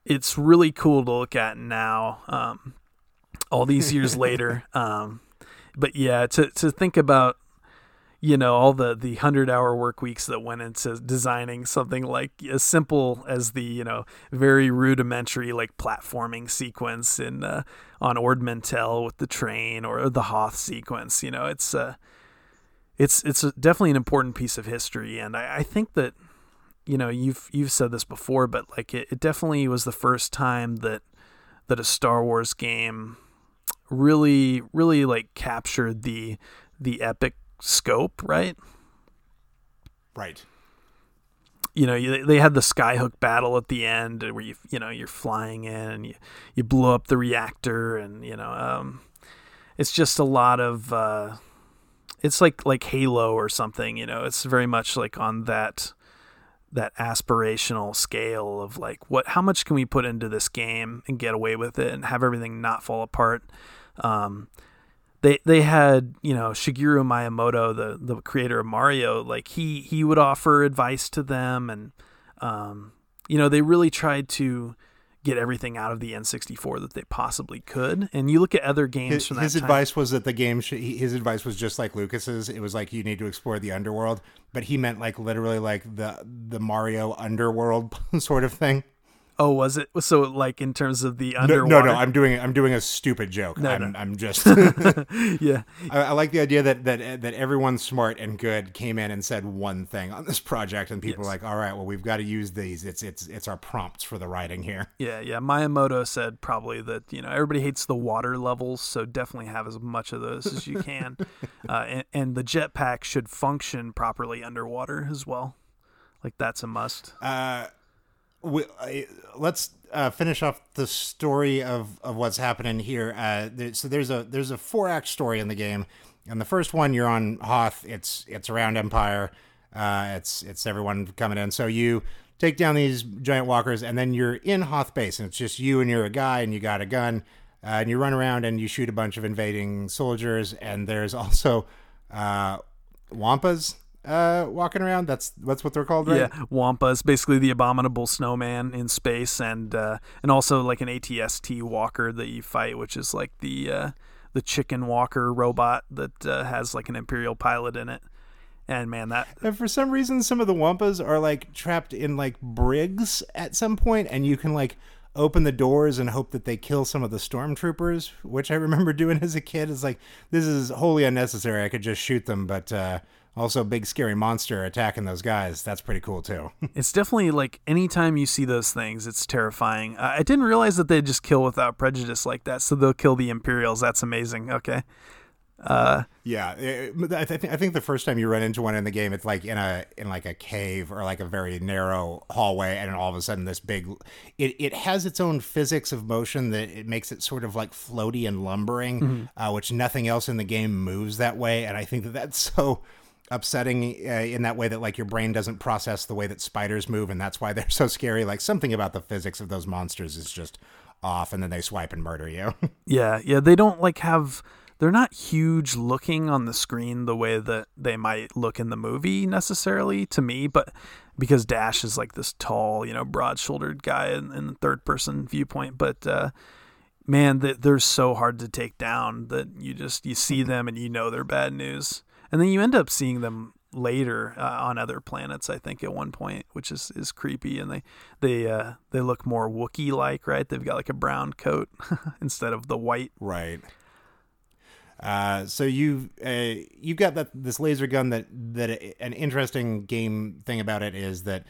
it's really cool to look at now. Um, all these years later. [laughs] Um, but yeah, to, to think about, you know, all the, the hundred hour work weeks that went into designing something like as simple as the, you know, very rudimentary like platforming sequence in, uh, on Ord Mantell with the train or the Hoth sequence, you know, it's, uh, it's, it's definitely an important piece of history. And I, I think that, you know, you've, you've said this before, but like it, it definitely was the first time that, that a Star Wars game really really like captured the the epic scope right Right. you know you, they had the skyhook battle at the end where you you know you're flying in and you you blow up the reactor and you know um it's just a lot of uh it's like like halo or something you know it's very much like on that that aspirational scale of like what how much can we put into this game and get away with it and have everything not fall apart um they they had you know Shigeru Miyamoto the the creator of Mario like he he would offer advice to them and um you know they really tried to get everything out of the N64 that they possibly could and you look at other games His, from that his time advice was that the game should, his advice was just like Lucas's. It was like you need to explore the underworld, but he meant like literally like the the Mario underworld [laughs] sort of thing. Oh was it so like in terms of the No, underwater no, no, I'm doing I'm doing a stupid joke. No, I'm no. I'm just [laughs] yeah I like the idea that that that everyone smart and good came in and said one thing on this project, and people Yes. were like, all right, well, we've got to use these. It's it's it's our prompts for the writing here. Yeah, yeah. Miyamoto said probably that you know everybody hates the water levels, so definitely have as much of those as you can, [laughs] uh, and, and the jetpack should function properly underwater as well. Like that's a must. Uh, we, let's uh, finish off the story of, of what's happening here. Uh, there, so there's a there's a four act story in the game, and the first one you're on Hoth. It's it's around Empire. Uh, it's it's everyone coming in. So you take down these giant walkers, and then you're in Hoth base, and it's just you and you're a guy, and you got a gun, uh, and you run around and you shoot a bunch of invading soldiers, and there's also uh, wampas uh, walking around. That's that's what they're called, right? Yeah, Wampa is basically the abominable snowman in space, and uh, and also like an ATST walker that you fight, which is like the uh, the chicken walker robot that uh, has like an imperial pilot in it. And man, that And for some reason, some of the Wampas are like trapped in like brigs at some point, and you can like open the doors and hope that they kill some of the stormtroopers, which I remember [laughs] doing as a kid. Is like this is wholly unnecessary. I could just shoot them, but uh, also big scary monster attacking those guys. That's pretty cool too. [laughs] It's definitely like anytime you see those things, it's terrifying. I I didn't realize that they just kill without prejudice like that. So they'll kill the Imperials. That's amazing. Okay. Uh, yeah, I, th- I think the first time you run into one in the game, it's like in a in like a cave or like a very narrow hallway, and all of a sudden this big, it it has its own physics of motion that it makes it sort of like floaty and lumbering, mm-hmm. uh, which nothing else in the game moves that way, and I think that that's [laughs] so upsetting uh, in that way that like your brain doesn't process the way that spiders move, and that's why they're so scary. Like something about the physics of those monsters is just off, and then they swipe and murder you. [laughs] yeah, yeah, they don't like have they're not huge looking on the screen the way that they might look in the movie necessarily to me, but because Dash is like this tall, you know, broad-shouldered guy in, in the third-person viewpoint, but uh, man, they're so hard to take down that you just you see them and you know they're bad news, and then you end up seeing them later uh, on other planets. I think at one point, which is, is creepy, and they they uh, they look more Wookiee like, right? They've got like a brown coat [laughs] instead of the white, right? Uh, so you uh, you've got that this laser gun that that an interesting game thing about it is that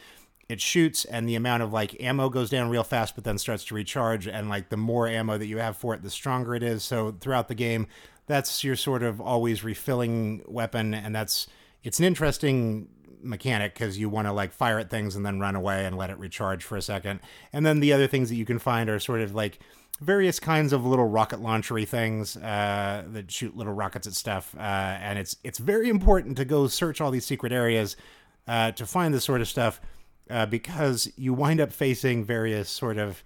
it shoots and the amount of like ammo goes down real fast but then starts to recharge and like the more ammo that you have for it the stronger it is so throughout the game that's your sort of always refilling weapon and that's it's an interesting mechanic because you want to like fire at things and then run away and let it recharge for a second. And then the other things that you can find are sort of like various kinds of little rocket launchery things uh, that shoot little rockets at stuff, uh, and it's it's very important to go search all these secret areas uh, to find this sort of stuff uh, because you wind up facing various sort of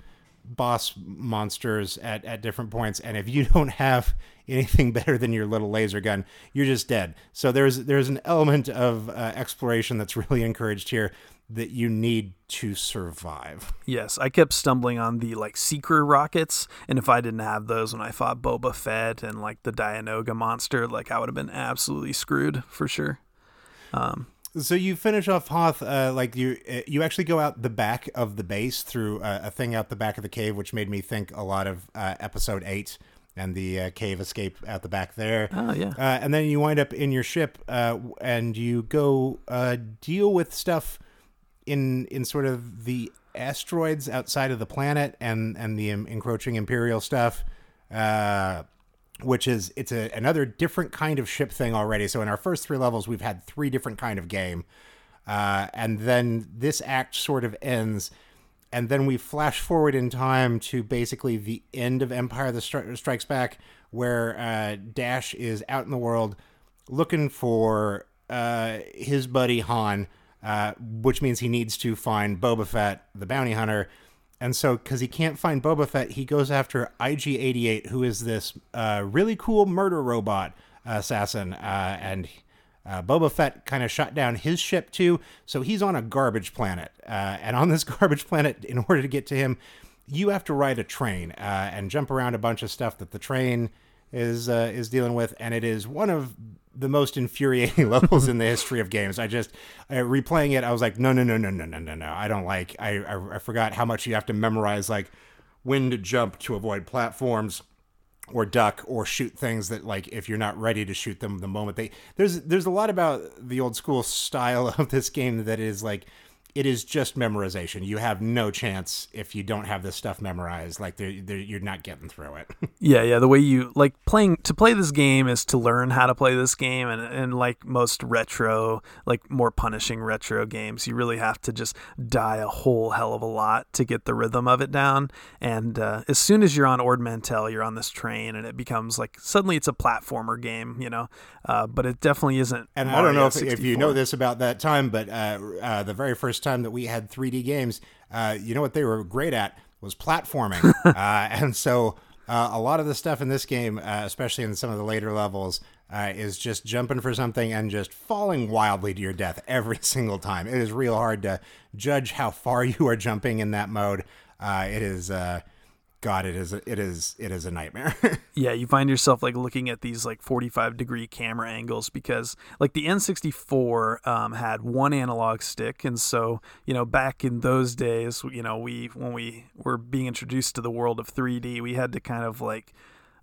boss monsters at, at different points and if you [laughs] don't have anything better than your little laser gun you're just dead so there's there's an element of uh, exploration that's really encouraged here that you need to survive. Yes, I kept stumbling on the like seeker rockets, and if I didn't have those when I fought Boba Fett and like the Dianoga monster, like I would have been absolutely screwed for sure. Um, so you finish off Hoth, uh, like you uh, you actually go out the back of the base through a, a, thing out the back of the cave, which made me think a lot of uh, Episode Eight and the uh, cave escape out the back there. Oh yeah. Uh, and then you wind up in your ship, uh, and you go deal with stuff in in sort of the asteroids outside of the planet and and the encroaching imperial stuff uh, which is it's a, another different kind of ship thing already so in our first three levels we've had three different kind of game uh, and then this act sort of ends and then we flash forward in time to basically the end of empire Stri- strikes back where uh, dash is out in the world looking for uh, his buddy han uh, which means he needs to find Boba Fett, the bounty hunter. And so, because he can't find Boba Fett, he goes after IG 88, who is this uh, really cool murder robot assassin. Uh, and uh, Boba Fett kind of shot down his ship too. So he's on a garbage planet. Uh, and on this [laughs] garbage planet, in order to get to him, you have to ride a train and jump around a bunch of stuff that the train is is dealing with. And it is one of the most infuriating [laughs] levels in the history of games. I just uh, replaying it, I was like, no, no, no, no, no, no, no, no. I don't like. I, I I forgot how much you have to memorize like when to jump to avoid platforms or duck or shoot things that like if you're not ready to shoot them the moment they there's there's a lot about the old school style [laughs] of this game that is like it is just memorization. You have no chance if you don't have this stuff memorized. Like they're, they're, you're not getting through it. [laughs] yeah, yeah. The way you like playing to play this game is to learn how to play this game, and and like most retro, like more punishing retro games, you really have to just die a whole hell of a lot to get the rhythm of it down. And uh, as soon as you're on Ord Mantell, you're on this train, and it becomes like suddenly it's a platformer game, you know. Uh, but it definitely isn't. And Mario I don't know if, if, you know this about that time, but uh, uh the very first time that we had 3D games, uh, you know what they were great at was platforming, [laughs] uh, and so uh, a lot of the stuff in this game, uh, especially in some of the later levels, uh, is just jumping for something and just falling wildly to your death every [laughs] single time. It is real hard to judge how far [laughs] you are jumping in that mode. Uh, it is God, it is it is it is a nightmare. [laughs] yeah, you find yourself like looking at these like 45 degree camera angles because like the N64 um, had one analog stick, and so you know back in those days, you know we when we were being introduced to the world of 3D, we had to kind of like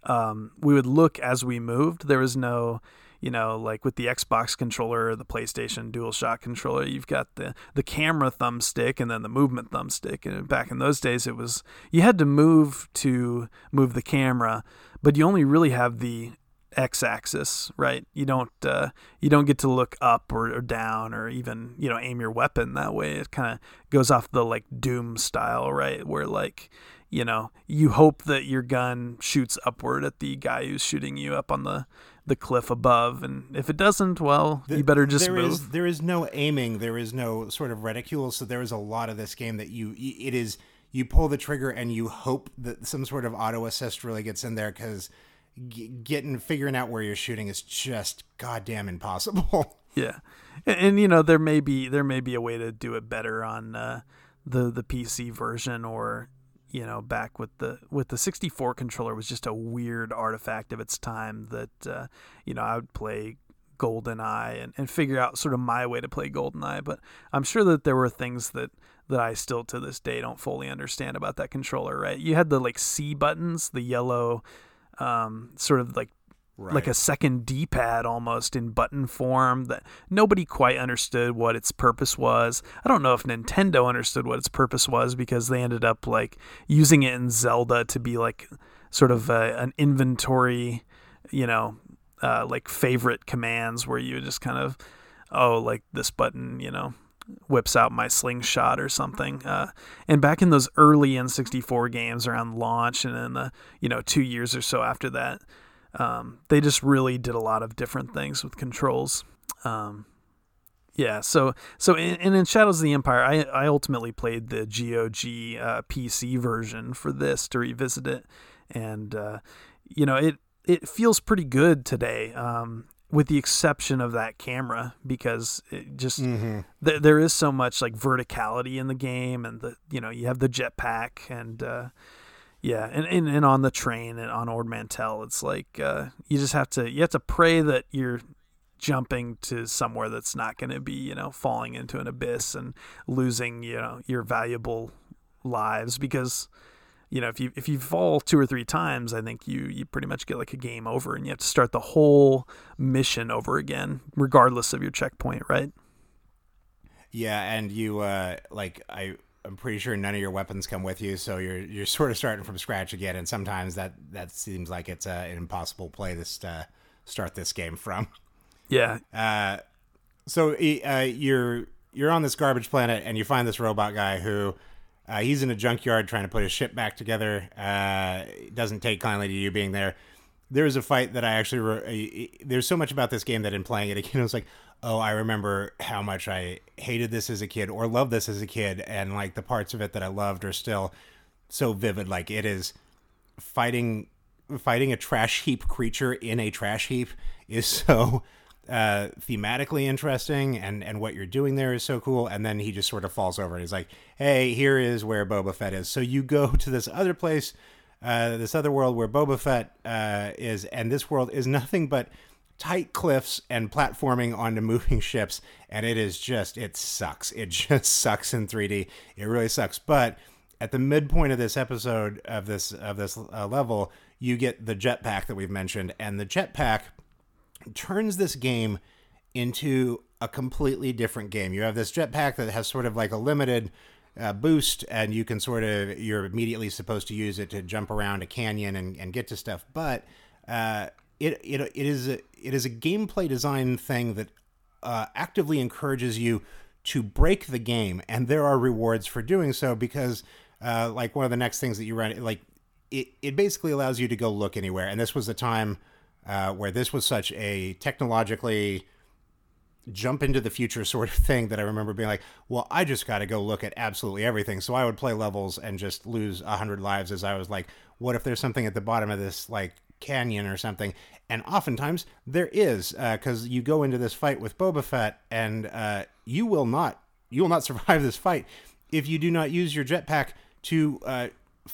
um, we would look as we moved. There was no you know, like with the Xbox controller or the PlayStation DualShock controller, you've got the the camera thumbstick and then the movement thumbstick. And back in those days, it was you had to move to move the camera, but you only really have the x-axis, right? You don't uh, you don't get to look up or, or, down or even you know aim your weapon that way. It kind of goes off the like Doom style, right? Where like you know you hope that your gun shoots upward at the guy who's shooting you up on the the cliff above, and if it doesn't, well, the, you better just there move. Is, there is no aiming. There is no sort of reticule. So there is a lot of this game that you it is you pull the trigger and you hope that some sort of auto assist really gets in there because getting figuring out where you're shooting is just goddamn impossible. [laughs] Yeah, and, and, you know there may be there may be a way to do it better on uh, the the PC version, or you know back with the with the 64 controller was just a weird artifact of its time that uh, you know I would play GoldenEye and, and figure out sort of my way to play Golden Eye. But I'm sure that there were things that that I still to this day don't fully understand about that controller. Right? You had the like C buttons, the yellow um, sort of like Right. like a second D-pad almost in button form that nobody quite understood what its purpose was. I don't know if Nintendo understood what its purpose was because they ended up like using it in Zelda to be like sort of a, an inventory, you know, uh, like favorite commands where you just kind of oh like this button, you know, whips out my slingshot or something. Uh, and back in those early N64 games around launch and in the, you know, two years or so after that, um, they just really did a lot of different things with controls. Um, yeah, so so in, and in Shadows of the Empire, I I ultimately played the GOG uh, PC version for this to revisit it, and uh, you know it it feels pretty good today. Um, with the exception of that camera because it just mm-hmm. th- there is so much like verticality in the game and the you know you have the jetpack and uh, yeah and, and, and on the train and on Ord Mantell it's like uh, you just have to you have to pray that you're jumping to somewhere that's not going to be you know falling into an abyss and losing you know your valuable lives because you know, if you if you fall two or three times, I think you you pretty much get like a game over, and you have to start the whole mission over again, regardless of your checkpoint, right? Yeah, and you uh, like I I'm pretty sure none of your weapons come with you, so you're you're sort of starting from scratch again, and sometimes that that seems like it's uh, an impossible play to uh, start this game from. Yeah. Uh, so uh, you're you're on this garbage planet, and you find this robot guy who uh, he's in a junkyard trying to put his ship back together. Uh, doesn't take kindly to you being there. There was a fight that I actually. Re- there's so much about this game that in playing it again, [laughs] I was like, oh, I remember how much I hated this as a kid or loved this as a kid, and like the parts of it that I loved are still so vivid. Like it is fighting fighting a trash heap creature in a trash heap is [laughs] so uh, thematically interesting and and what you're doing there is so cool and then he just sort of falls over and he's like hey here is where boba fett is so you go [laughs] to this other place uh, this other world where boba fett uh, is and this world is nothing but tight cliffs and platforming onto moving [laughs] ships and it is just it sucks it [laughs] just sucks in 3d it really sucks but at the midpoint of this episode of this of this uh, level you get the jetpack that we've mentioned and the jetpack turns this game into a completely different game. You have this jetpack that has sort of like a limited uh, boost, and you can sort of you're immediately supposed to use it to jump around a canyon and, and get to stuff. But uh, it it it is a, it is a gameplay design thing that uh, actively encourages you to break the game, and there are rewards for doing so because. Uh, like one of the next things that you run, like it, it basically allows you to go look anywhere. And this was the time uh, where this was such a technologically jump into the future sort of thing that I remember being like, well, I just got to go look at absolutely everything. So I would play levels and just lose a hundred lives as I was like, what if there's something at the bottom of this like canyon or something? And oftentimes there is, because uh, you go into this fight with Boba Fett and uh, you will not, you will not [laughs] survive this fight if you do not use your jetpack to uh,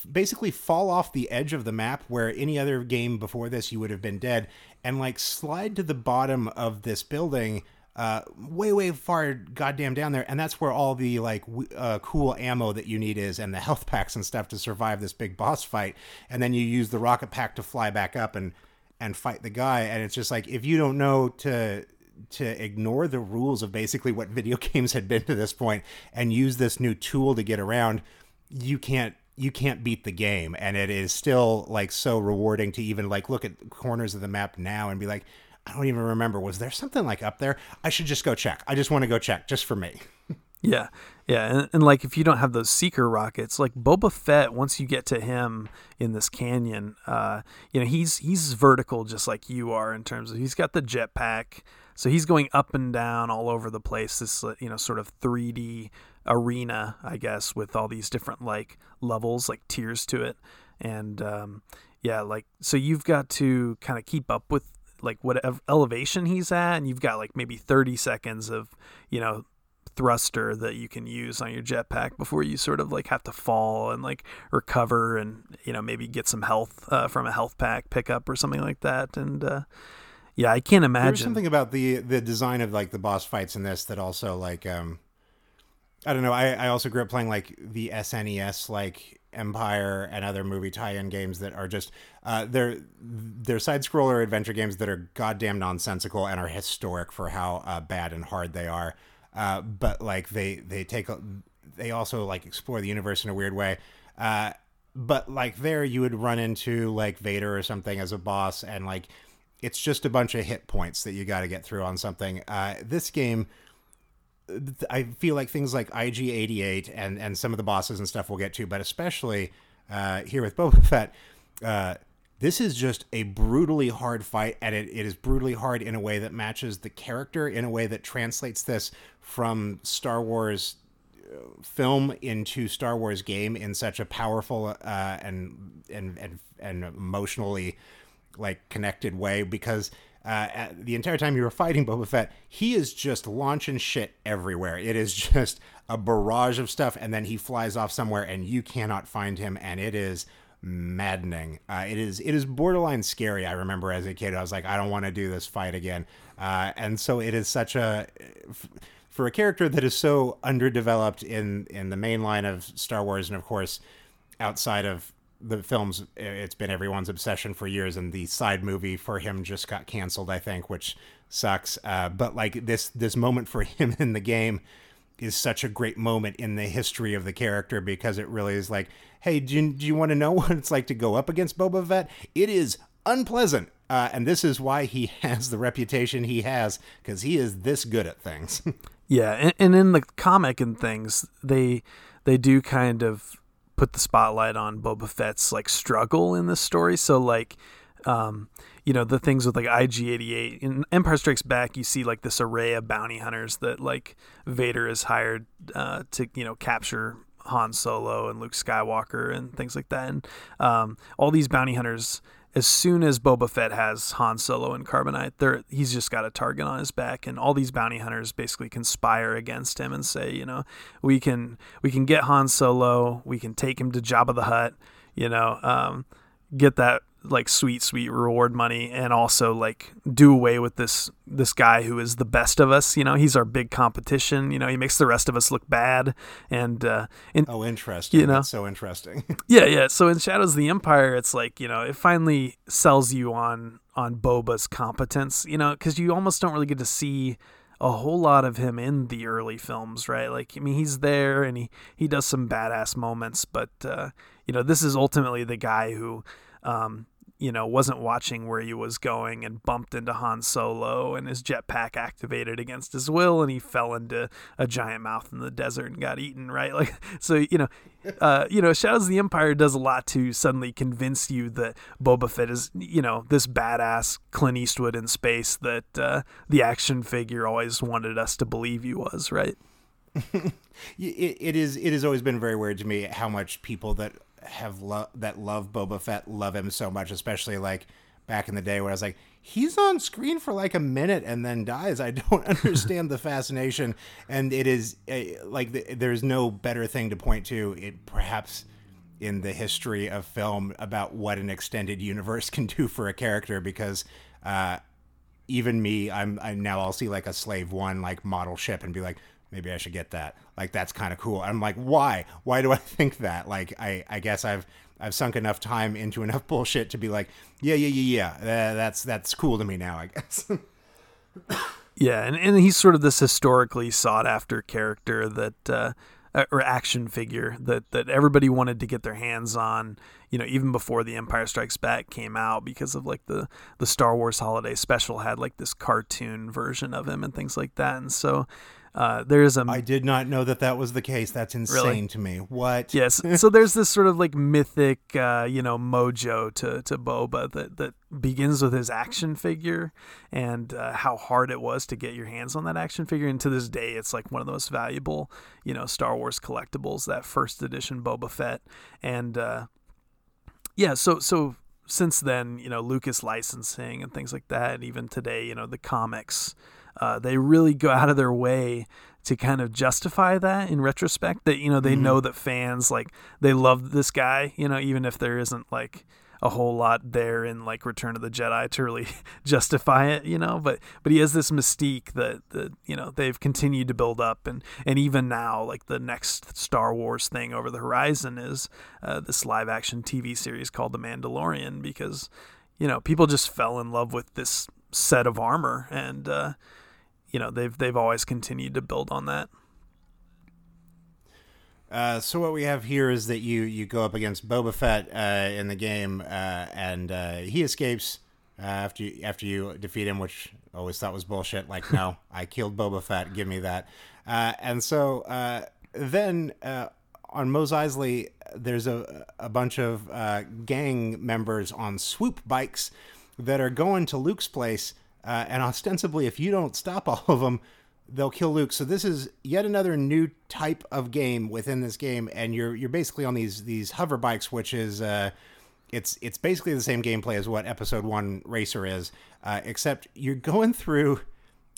basically fall off the edge of the map where any other game before this you would have been dead and like slide to the bottom of this building uh, way way far goddamn down there. And that's where all the like uh, cool ammo that you need is and the health packs and stuff to survive this big boss fight. And then you use the rocket pack to fly back up and and fight the guy. And it's just like if you don't know to to ignore the rules of basically what video [laughs] games had been to this point and use this new tool to get around you can't you can't beat the game. And it is still like so rewarding to even like look at corners of the map now and be like I don't even remember. Was there something like up there? I should just go check. I just want to go check just for me. Yeah, yeah, and, and like if you don't have those seeker rockets, like Boba Fett, once you get to him in this canyon, uh, you know he's he's vertical just like you are in terms of he's got the jetpack, so he's going up and down all over the place. This uh, you know sort of 3D arena, I guess, with all these different like levels, like tiers to it, and um, yeah, like so you've got to kind of keep up with like what elevation he's at and you've got like maybe 30 seconds of you know thruster that you can use on your jetpack before you sort of like have to fall and like recover and you know maybe get some health uh, from a health pack pickup or something like that. And uh, yeah i can't imagine there's something about the the design of like the boss fights in this that also like um i don't know i i also grew up playing like the snes like empire and other movie tie-in games that are just uh, they're they're side scroller adventure games that are goddamn nonsensical and are historic for how uh, bad and hard they are uh, but like they they take they also like explore the universe in a weird way. Uh, but like there, you would run into like Vader or something as a boss, and like it's just a bunch of hit points that you got to get through on something. Uh, this game. I feel like things like IG88 and, and some of the bosses and stuff we'll get to, but especially uh, here with Boba Fett, uh, this is just a brutally hard fight, and it, it is brutally hard in a way that matches the character, in a way that translates this from Star Wars uh, film into Star Wars game in such a powerful uh, and, and and and emotionally like connected way because uh, the entire time you were fighting Boba Fett, he is just launching shit everywhere. It is [laughs] just a barrage of stuff, and then he flies off somewhere, and you cannot find him, and it is maddening. Uh, it is it is borderline scary. I remember as a kid, I was like, I don't want to do this fight again. Uh, and so it is such a for a character that is so underdeveloped in in the main line of Star Wars, and of course outside of the films, it's been everyone's obsession for years. And the side movie for him just got canceled, I think, which sucks. Uh, but like this this moment for [laughs] him in the game is such a great moment in the history of the character because it really is like, hey, do you, do you want to know [laughs] what it's like to go up against Boba Fett? It is unpleasant. Uh, and this is why he [laughs] has the reputation he has because he is this good at things. yeah, and, and in the comic and things, they they do kind of put the spotlight on Boba Fett's like struggle in this story. So like, um, you know the things with like IG88 in Empire Strikes Back you see like this array of bounty hunters that like Vader is hired uh, to you know capture Han Solo and Luke Skywalker and things like that and um, all these bounty hunters as soon as Boba Fett has Han Solo and Carbonite there he's just got a target on his back and all these bounty hunters basically conspire against him and say you know we can we can get Han Solo we can take him to Jabba the Hutt you know um, get that like sweet sweet reward money and also like do away with this this guy who is the best of us you know? He's our big competition you know? He makes the rest of us look bad and uh oh interesting. you know? That's so interesting. [laughs] Yeah yeah. So in shadows of the empire it's like you know it finally sells you on on boba's competence you know? Because you almost don't really get to see a whole lot of him in the early films right? Like i mean he's there and he he does some badass moments but uh you know this is ultimately the guy who um, you know, wasn't watching where he was going and bumped into Han Solo and his jetpack activated against his will and he fell into a giant mouth in the desert and got eaten, right? [laughs] Like, so, you know, [laughs] uh, you know, Shadows of the Empire does a lot to suddenly convince you that Boba Fett is, you know, this badass Clint Eastwood in space that uh, the action figure always wanted us to believe he was, right? [laughs] it, it is. It has always been very weird to me how much people that have lo- that love Boba Fett love him so much, especially like back in the day where I was like, he's on screen for like a minute and then dies. I [laughs] don't understand the fascination, and it is uh, like the, there's no better thing to point to. It perhaps in the history of film about what an extended universe [laughs] can do for a character because uh, even me, I'm, I'm now I'll see like a Slave One like model ship and be like, maybe I should get that. Like that's kind of cool. I'm like, why? Why do I [laughs] think that? Like I I guess I've I've sunk enough time into enough [laughs] bullshit to be like, yeah, yeah, yeah, yeah. Uh, that's that's cool to me now, I [laughs] guess. yeah, and, and he's sort of this historically sought after character that uh, or action figure that that everybody wanted to get their hands on you know even before the empire strikes back came out because of like the the star wars holiday special had like this cartoon version of him and things like that and so uh, there's a. I did not know that that was the case. That's insane Really? to me. What? Yes. so there's this sort of like mythic, uh, you know, mojo to, to Boba that, that begins with his action figure and uh, how hard it was to get your hands on that action figure. And to this day, it's like one of the most valuable, you know, Star Wars collectibles, that first edition Boba Fett. And uh, yeah, so, so since then, you know, Lucas licensing and things like that, and even today, you know, the comics, uh, they really go out of their way to kind of justify that in retrospect that you know they know that fans like they love this guy you know even if there isn't like a whole lot there in like return of the jedi to really [laughs] justify it you know? But but he has this mystique that that you know they've continued to build up. And and even now like the next star wars thing over the horizon is uh, this live action tv series called the mandalorian because you know people just fell in love with this set of armor. And uh you know they've they've always continued to build on that. Uh, so what we have here is that you you go up against Boba Fett uh, in the game, uh, and uh, he escapes uh, after you, after you defeat him, which I always thought was bullshit. Like, no, [laughs] I killed Boba Fett. Give me that. Uh, and so uh, then uh, on Mos Eisley, there's a a bunch of uh, gang members on swoop bikes that are going to Luke's place, uh, and ostensibly, if you don't stop [laughs] all of them, they'll kill Luke. So this is yet another new type of game within this game, and you're you're basically on these these hover bikes, which is uh, it's it's basically the same gameplay as what Episode One Racer is, uh, except you're going through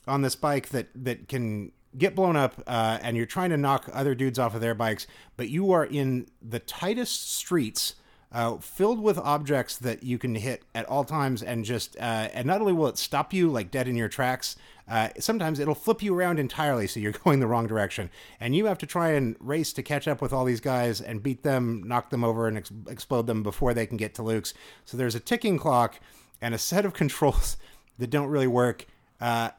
on this bike that that can get blown up, uh, and you're trying to knock other dudes off of their bikes, but you are in the tightest streets. Uh, filled with objects that you can hit at all times, and just uh, and not only will it stop you like dead in your tracks, uh, sometimes it'll flip you around entirely, so you're [laughs] going the wrong direction, and you have to try and race to catch up with all these guys and beat them, knock them over, and ex- explode them before they can get to Luke's. So there's a ticking clock and a set of [laughs] controls that don't really work. Uh,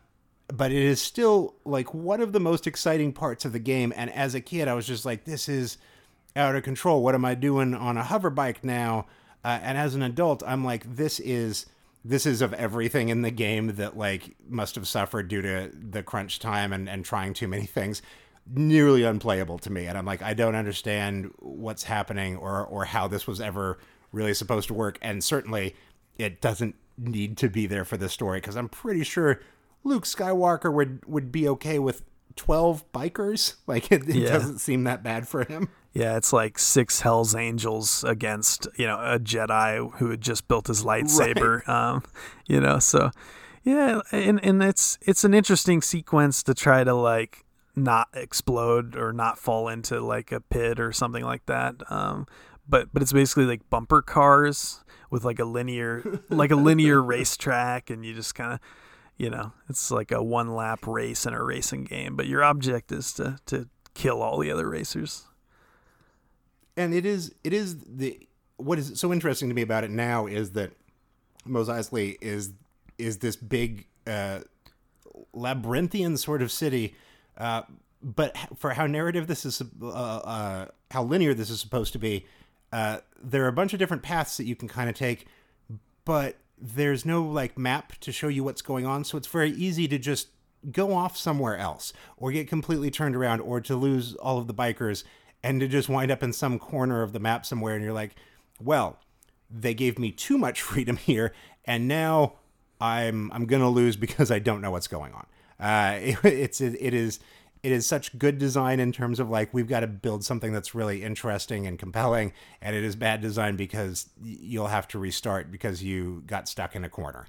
but it is still like one of the most exciting parts of the game. And as a kid, I was just like, this is out of control. What am I doing on a hover bike now? Uh, and as an adult, I'm like, this is this is of everything in the game that like must have suffered due to the crunch time and, and trying too many things nearly unplayable to me and i'm like i don't understand what's happening or or how this was ever really supposed to work and certainly it doesn't need to be there for the story because i'm pretty sure luke skywalker would would be okay with 12 bikers like it, it Yeah. doesn't seem that bad for him Yeah, it's like six Hell's Angels against you know a Jedi who had just built his [laughs] lightsaber. Um, you know, so yeah, and and it's it's an interesting sequence to try to like not explode or not fall into like a pit or something like that. Um, but but it's basically like bumper cars with like a linear [laughs] like a linear racetrack, and you just kind of you know it's like a one lap race in a racing game. But your object is to to kill all the other racers. And it is it is the what is so interesting to me about it now is that Mos Eisley is is this big uh, labyrinthian sort of city, uh, but for how narrative this is, uh, uh, how linear this is supposed to be, uh, there are a bunch of different paths that you can kind of take, but there's no like map to show you what's going on, so it's very easy to just go off somewhere else or get completely turned around or to lose all of the bikers and to just wind up in some corner of the map somewhere and you're like, well, they gave me too much [laughs] freedom here and now I'm I'm going to lose because I don't know what's going on. Uh, [laughs] it, it's it is it is such good design in terms of like we've got to build something that's really interesting and compelling and it is bad design because you'll have to restart because you got stuck in a corner.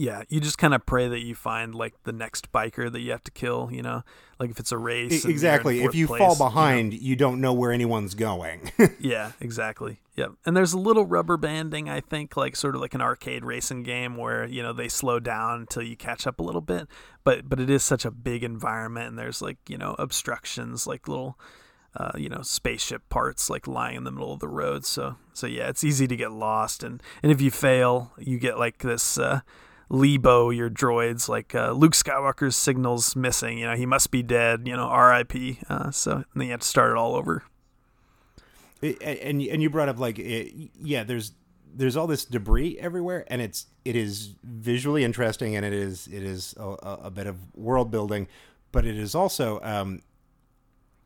Yeah, you just kind of pray that you find like the next biker that you have to kill. You know, like if it's a race. And you're in Exactly. If you place, fall you know. behind, you don't know where anyone's going. [laughs] Yeah, exactly. Yep. And there's a little rubber banding, I think, like sort of like an arcade racing game where you know they slow down until you catch up a little bit. But but it is such a big environment, and there's like you know obstructions, like little. Uh, you know, spaceship parts like lying in the middle of the road. So, so yeah, it's easy to get lost, and and if you fail, you get like this uh, Leebo your droids. Like uh, Luke Skywalker's signals missing. You know, he must be dead. You know, R.I.P. Uh, so then you have to start it all over. It, and and you brought up like it, yeah, there's there's all this debris everywhere, and it's it is visually interesting, and it is it is a, a bit of world building, but it is also um,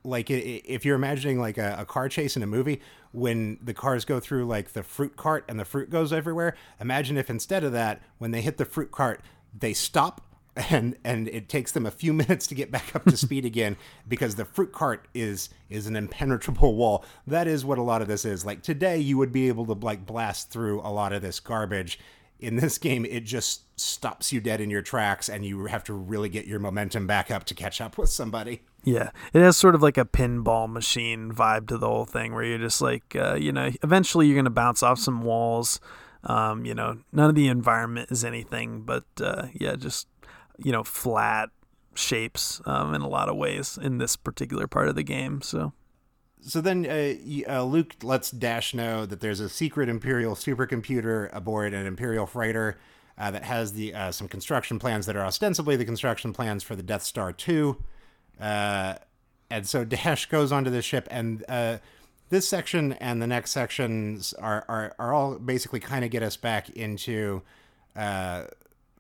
like if you're imagining like a, a, car chase in a movie when the cars go through like the fruit cart and the fruit goes everywhere imagine if instead of that when they hit the fruit cart they stop [laughs] and and it takes them a few [laughs] minutes to get back up to speed again because the fruit cart is is an impenetrable [laughs] wall. That is what a lot of this is. Like today you would be able to like blast through a lot of this garbage. In this game it just stops you dead in your tracks and you have to really get your momentum back up to catch up with somebody yeah it has sort of like a pinball machine vibe to the whole thing where you're just like uh, you know eventually you're to bounce off some walls um, you know none of the environment is anything but uh, yeah just you know flat shapes um, in a lot of ways in this particular part of the game. So. So then uh, uh, Luke lets Dash know that there's a secret Imperial supercomputer aboard an Imperial freighter uh, that has the uh, some construction plans that are ostensibly the construction plans for the Death Star 2. Uh, and so [laughs] Dash goes onto the ship, and uh, this section and the next sections are, are, are all basically kind of get us back into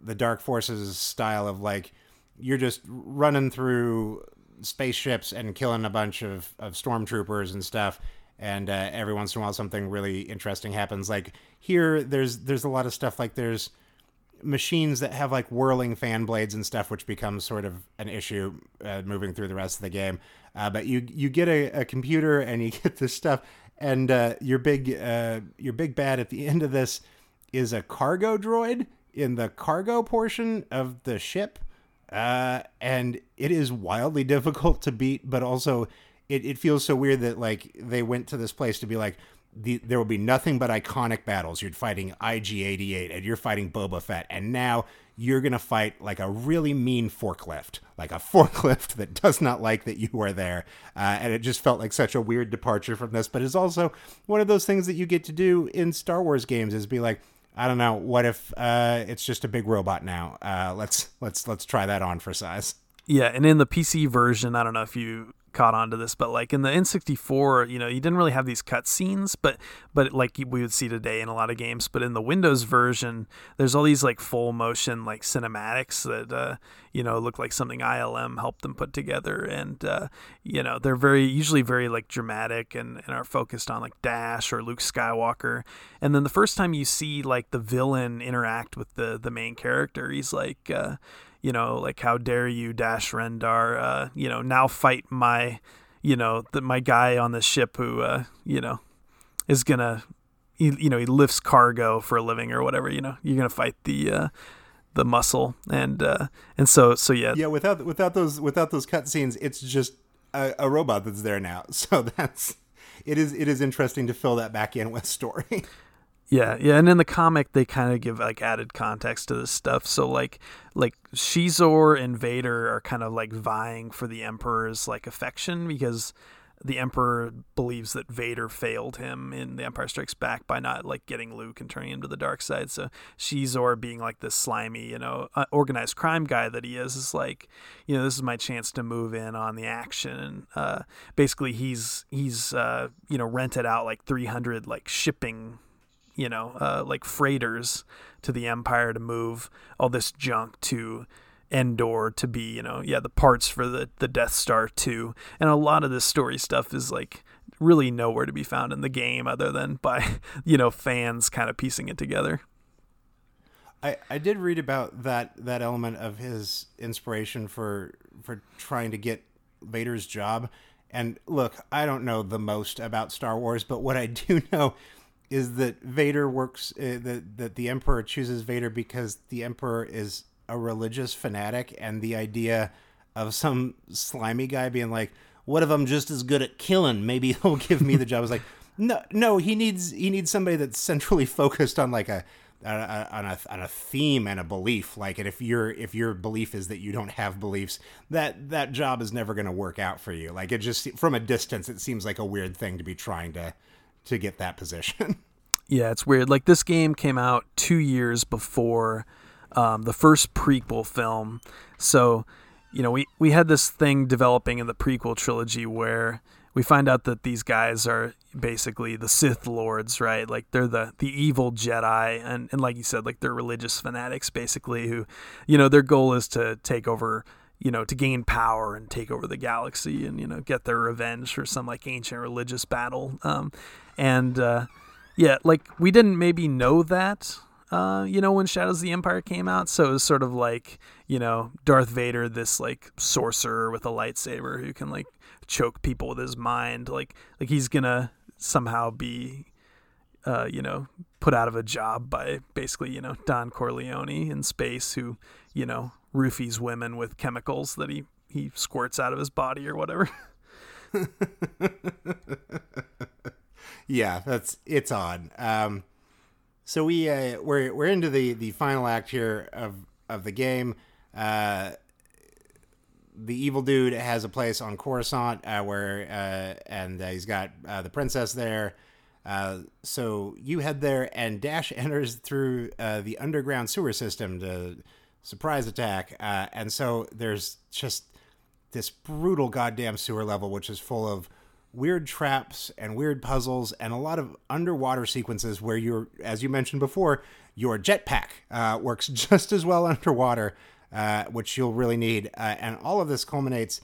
the Dark Forces style of like you're just running through spaceships and killing a bunch of, of stormtroopers and stuff and uh, every once in a while something really interesting happens. Like here there's there's a lot of stuff like there's machines that have like whirling fan blades and stuff which becomes sort of an issue uh, moving through the rest of the game uh, but you you get a, a, computer and you [laughs] get this stuff and uh, your big uh, your big bad at the end of this is a cargo droid in the cargo portion of the ship. Uh, and it is wildly [laughs] difficult to beat, but also it, it feels so weird that like they went to this place to be like, the, there will be nothing but iconic battles. You're fighting IG-88 and you're fighting Boba Fett, and now you're gonna fight like a really mean forklift, like a [laughs] forklift that does not like that you are there. Uh, and it just felt like such a weird departure from this, but it's also one of those things that you get to do in Star Wars games is be like, I don't know. What if uh, it's just a big robot now? Uh, let's let's let's try that on for size. Yeah, and in the PC version, I don't know if you caught on to this, but like in the N64, you know, you didn't really have these cutscenes, but but like we would see today in a lot of games. But in the Windows version, there's all these like full motion like cinematics that uh, you know look like something ILM helped them put together, and uh, you know they're very usually very like dramatic and, and are focused on like Dash or Luke Skywalker. And then the first time you see like the villain interact with the the main character, he's like. Uh, you know, like how dare you, Dash Rendar, uh, you know, now fight my, you know, the, my guy on the ship who, uh, you know, is gonna, he, you know, he lifts cargo for a living or whatever. You know, you're gonna fight the, uh, the muscle and uh, and so so yeah. Yeah, without without those without those cutscenes, it's just a, a robot that's there now. [laughs] So that's it is it is interesting to fill that back in with story. [laughs] Yeah, yeah, and in the comic they kind of give like added context to this stuff. So like like Xizor and Vader are kind of like vying for the Emperor's like affection because the Emperor believes that Vader failed him in The Empire Strikes Back by not like getting Luke and turning him to the dark side. So Xizor, being like this slimy, you know, uh, organized crime guy that he is, is like, you know, this is my chance to move in on the action. And uh, basically, he's he's uh, you know rented out like 300 like shipping you know, uh, like freighters to the Empire to move all this junk to Endor to be, you know, yeah, the parts for the, the Death Star 2. And a lot of this story stuff is like really nowhere to be found in the game other than by, [laughs] you know, fans kind of piecing it together. I, I did read about that that element of his inspiration for for trying to get Vader's job. And look, I don't know the most about Star Wars, but what I do [laughs] know is that Vader works uh, that that the Emperor chooses Vader because the Emperor is a religious fanatic, and the idea of some slimy guy being like, "What if I'm just as good at killing? Maybe [laughs] he'll give me the job." I was like, "No, no, he needs he needs somebody that's centrally [laughs] focused on like a." On a, on a theme and a belief like and if your if your belief is that you don't have beliefs that that job is never going to work out for you like it just from a distance it seems like a weird thing to be trying to to get that position. [laughs] yeah, it's weird. Like this game came out two years before um, the first prequel film. So, you know, we we had this thing developing in the prequel trilogy where we find out that these guys are basically the Sith lords, right? Like they're the the evil Jedi, and and like you said, like they're religious fanatics, basically, who, you know, their goal is to take over you know, to gain power and take over the galaxy and, you know, get their revenge for some like ancient religious battle. Um, and, uh, yeah, like we didn't maybe know that, uh, you know, when Shadows of the Empire came out. So it was sort of like, you know, Darth Vader, this like sorcerer with a lightsaber who can like choke people with his mind. Like, like he's gonna somehow be, uh, you know, put out of a job by basically, you know, Don Corleone in space, who, you know, roofies women with chemicals that he he squirts out of his body or whatever. [laughs] yeah, that's it's odd. Um, so we uh, we're we're into the the final act here of of the game. Uh, the evil dude has a place on Coruscant uh, where uh, and uh, he's got uh, the princess there. Uh, so you head there, and Dash [laughs] enters through the underground sewer system to surprise attack. Uh, and so there's just this brutal goddamn sewer level, which is full of weird traps and weird puzzles and a lot of underwater sequences where you're, as you mentioned before, your jetpack uh, works [laughs] just as well underwater, uh, which you'll really need. Uh, and all of this culminates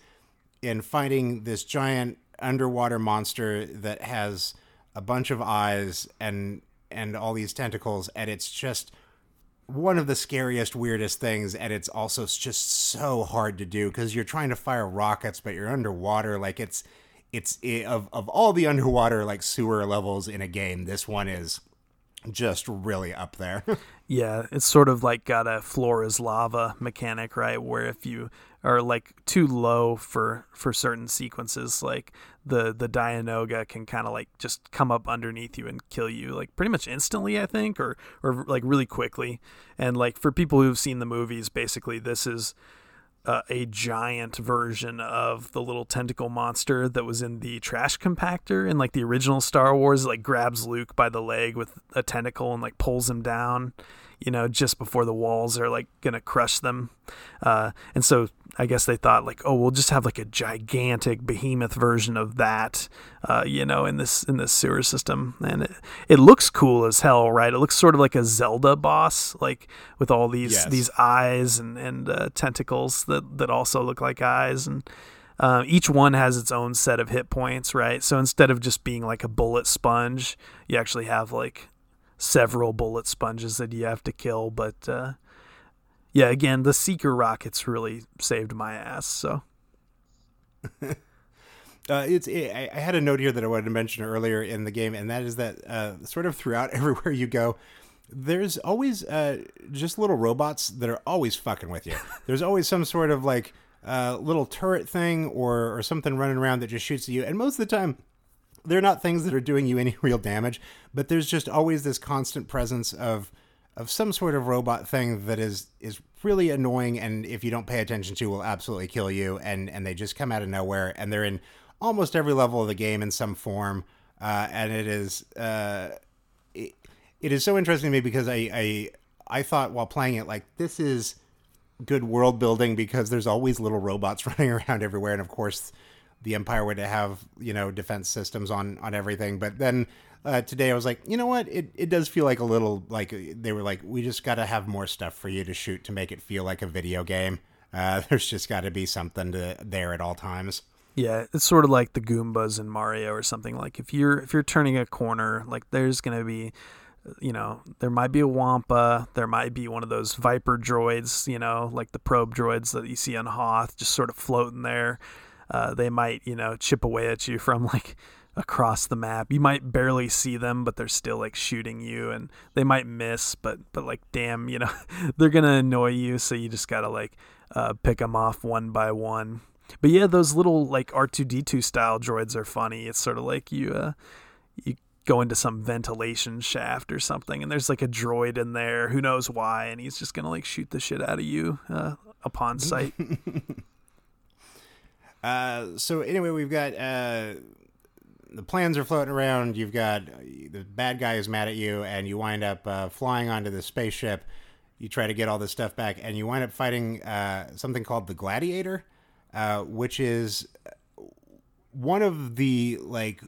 in fighting this giant underwater monster that has a bunch of eyes and and all these tentacles, and it's just one of the scariest, weirdest things, and it's also just so hard to do because you're trying to fire rockets, but you're underwater. Like it's, it's it, of of all the underwater like sewer levels in a game, this one is just really up there. [laughs] yeah, it's sort of like got a floor is lava mechanic, right? Where if you are like too low for for certain sequences, like the the Dianoga can kind of like just come up underneath you and kill you like pretty much instantly, I think, or or like really quickly. And like for people who've seen the movies, basically this is uh, a giant version of the little tentacle monster that was in the trash compactor in like the original Star Wars. Like grabs Luke by the leg with a tentacle and like pulls him down, you know, just before the walls are like gonna crush them. Uh, and so I guess they thought like, oh, we'll just have like a gigantic behemoth version of that, uh, you know, in this in this sewer system, and it, it looks cool as hell, right? It looks sort of like a Zelda boss, like with all these yes. these eyes and and uh, tentacles that that also look like eyes, and uh, each one has its own set of hit points, right? So instead of just being like a bullet sponge, you actually have like several bullet sponges that you have to kill, but uh, yeah, again, the Seeker rockets really saved my ass. So. [laughs] uh, it's it, I had a note here that I wanted to mention earlier in the game, and that is that uh, sort of throughout [laughs] everywhere you go, there's always uh, just little robots that are always fucking with you. [laughs] There's always some sort of like uh, little turret thing or or something running around that just shoots at you, and most of the time. They're not things that are doing you any [laughs] real damage, but there's just always this constant presence of of some sort of robot thing that is is really annoying and if you don't pay attention to will absolutely kill you and and they just come out of nowhere and they're in almost every level of the game in some form uh, and it is uh, it, it is so interesting to me because I, I I thought while playing it like this is good world building because there's always little robots [laughs] running around everywhere and of course the empire would have you know defense systems on on everything but then uh, today I was like, you know what? It, it does feel like a little like they were like, we just got to have more stuff for you to shoot to make it feel like a video game. Uh, [laughs] there's just got to be something to, there at all times. Yeah, it's sort of like the Goombas in Mario or something. Like if you're if you're turning a corner, like there's gonna be, you know, there might be a Wampa, there might be one of those Viper droids, you know, like the probe droids that you see on Hoth, just sort of floating there. Uh, they might, you know, chip away at you from like across the map. You might barely see them, but they're still like shooting you and they might miss, but but like damn, you know, [laughs] they're going to annoy you, so you just got to like uh, pick them off one by one. But yeah, those little like R2D2 style droids are funny. It's sort of like you uh you go into some ventilation shaft or something and there's like a droid in there, who knows why, and he's just going to like shoot the shit out of you uh, upon sight. [laughs] Uh, so anyway, we've got uh, the plans are floating around. You've got the bad guy is mad at you, and you wind up uh, flying onto the spaceship. you try to get all this stuff back, and you wind up fighting uh, something called the Gladiator, uh, which is one of the like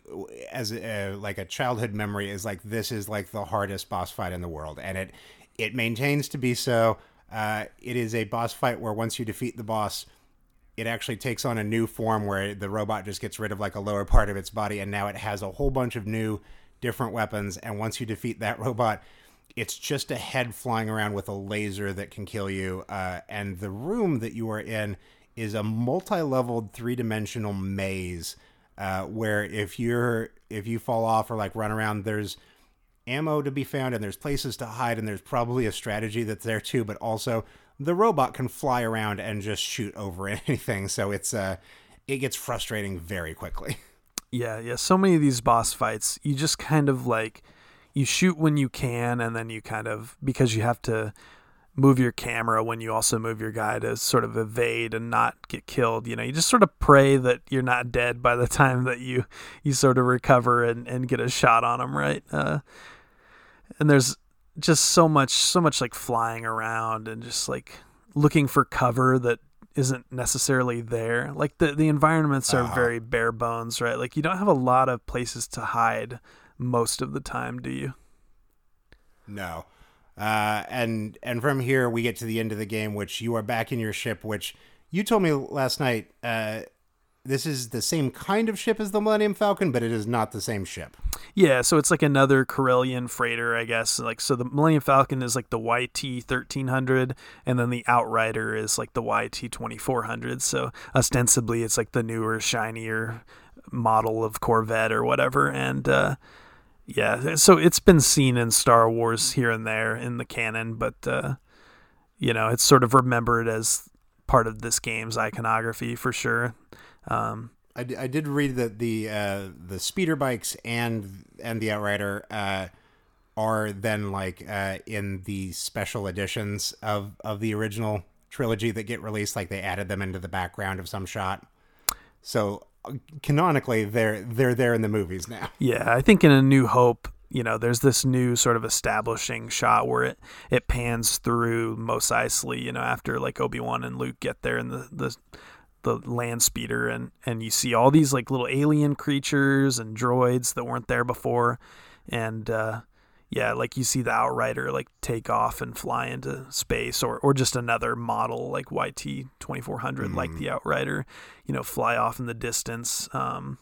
as a, like a childhood memory is like this is like the hardest boss fight in the world, and it it maintains to be so. It is a boss fight where once you defeat the boss, it actually takes on a new form where the robot just gets rid of like a lower part of its body, and now it has a whole bunch of new different weapons. And once you defeat that [laughs] robot, it's just a head flying around with a laser that can kill you. Uh, and the room that you are in is a multi-leveled three-dimensional maze uh, where if you're if you fall off or like run around, there's ammo to be found and there's places to hide and there's probably a strategy that's there too. But also the robot can fly around and just shoot over [laughs] anything, so it's uh it gets frustrating very quickly. [laughs] Yeah, yeah. So many of these boss fights, you just kind of like you shoot when you can, and then you kind of because you have to move your camera when you also move your guy to sort of evade and not get killed. You know, you just sort of pray that you're not dead by the [laughs] time that you you sort of recover and and get a shot on him right? Uh, and there's just so much so much like flying around and just like looking for cover that isn't necessarily there. Like the the environments are uh-huh. very bare bones, right? Like you don't have a lot of places to hide most of the time, do you? No. Uh, and and from here we get to the end of the game, which you are back in your ship, which you told me last night. Uh, this is the same kind of ship as the Millennium Falcon, but it is not the same ship. Yeah, so it's like another Corellian freighter, I guess. Like so, the Millennium Falcon is like the YT thirteen hundred, and then the Outrider is like the YT twenty four hundred. So ostensibly, it's like the newer, shinier model of Corvette or whatever, and. Uh, yeah, so it's been seen in Star Wars here and there in the canon, but uh, you know, it's sort of remembered as part of this game's iconography for sure. Um, I, I did read that the uh, the speeder bikes and and the Outrider uh, are then like uh, in the special editions of of the original trilogy that get released. Like they added them into the background of some shot. So canonically, they're they're there in the movies now. [laughs] Yeah, I think in A New Hope, you know, there's this new sort of establishing shot where it it pans through Mos Eisley, you know, after like Obi Wan and Luke get there in the the the land speeder and and you see all these like little alien creatures and droids that weren't there before. And uh, yeah like you see the outrider like take off and fly into space or or just another model like YT 2400 mm-hmm. like the outrider you know fly off in the distance. Um,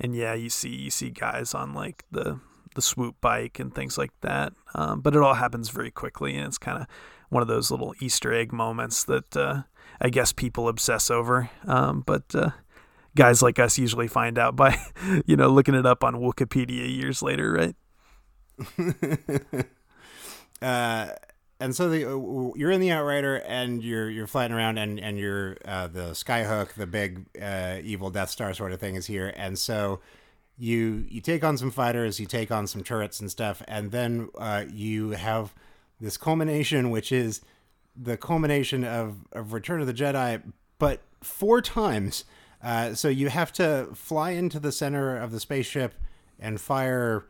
and yeah you see you see guys on like the the swoop bike and things like that. Um, but it all happens very quickly and it's kind of one of those little Easter egg moments that uh, I guess people obsess over. Um, but uh, guys like us usually find out by, [laughs] you know, looking it up on Wikipedia years later, right? [laughs] uh, and so the, you're in the Outrider and you're you're flying around and and you're uh, the Skyhook, the big uh, evil Death Star sort of thing is here, and so you you take on some fighters, you take on some turrets and stuff, and then uh, you have this culmination, which is the culmination of, of Return of the Jedi, but four times. Uh, so you have to fly into the center of the spaceship and fire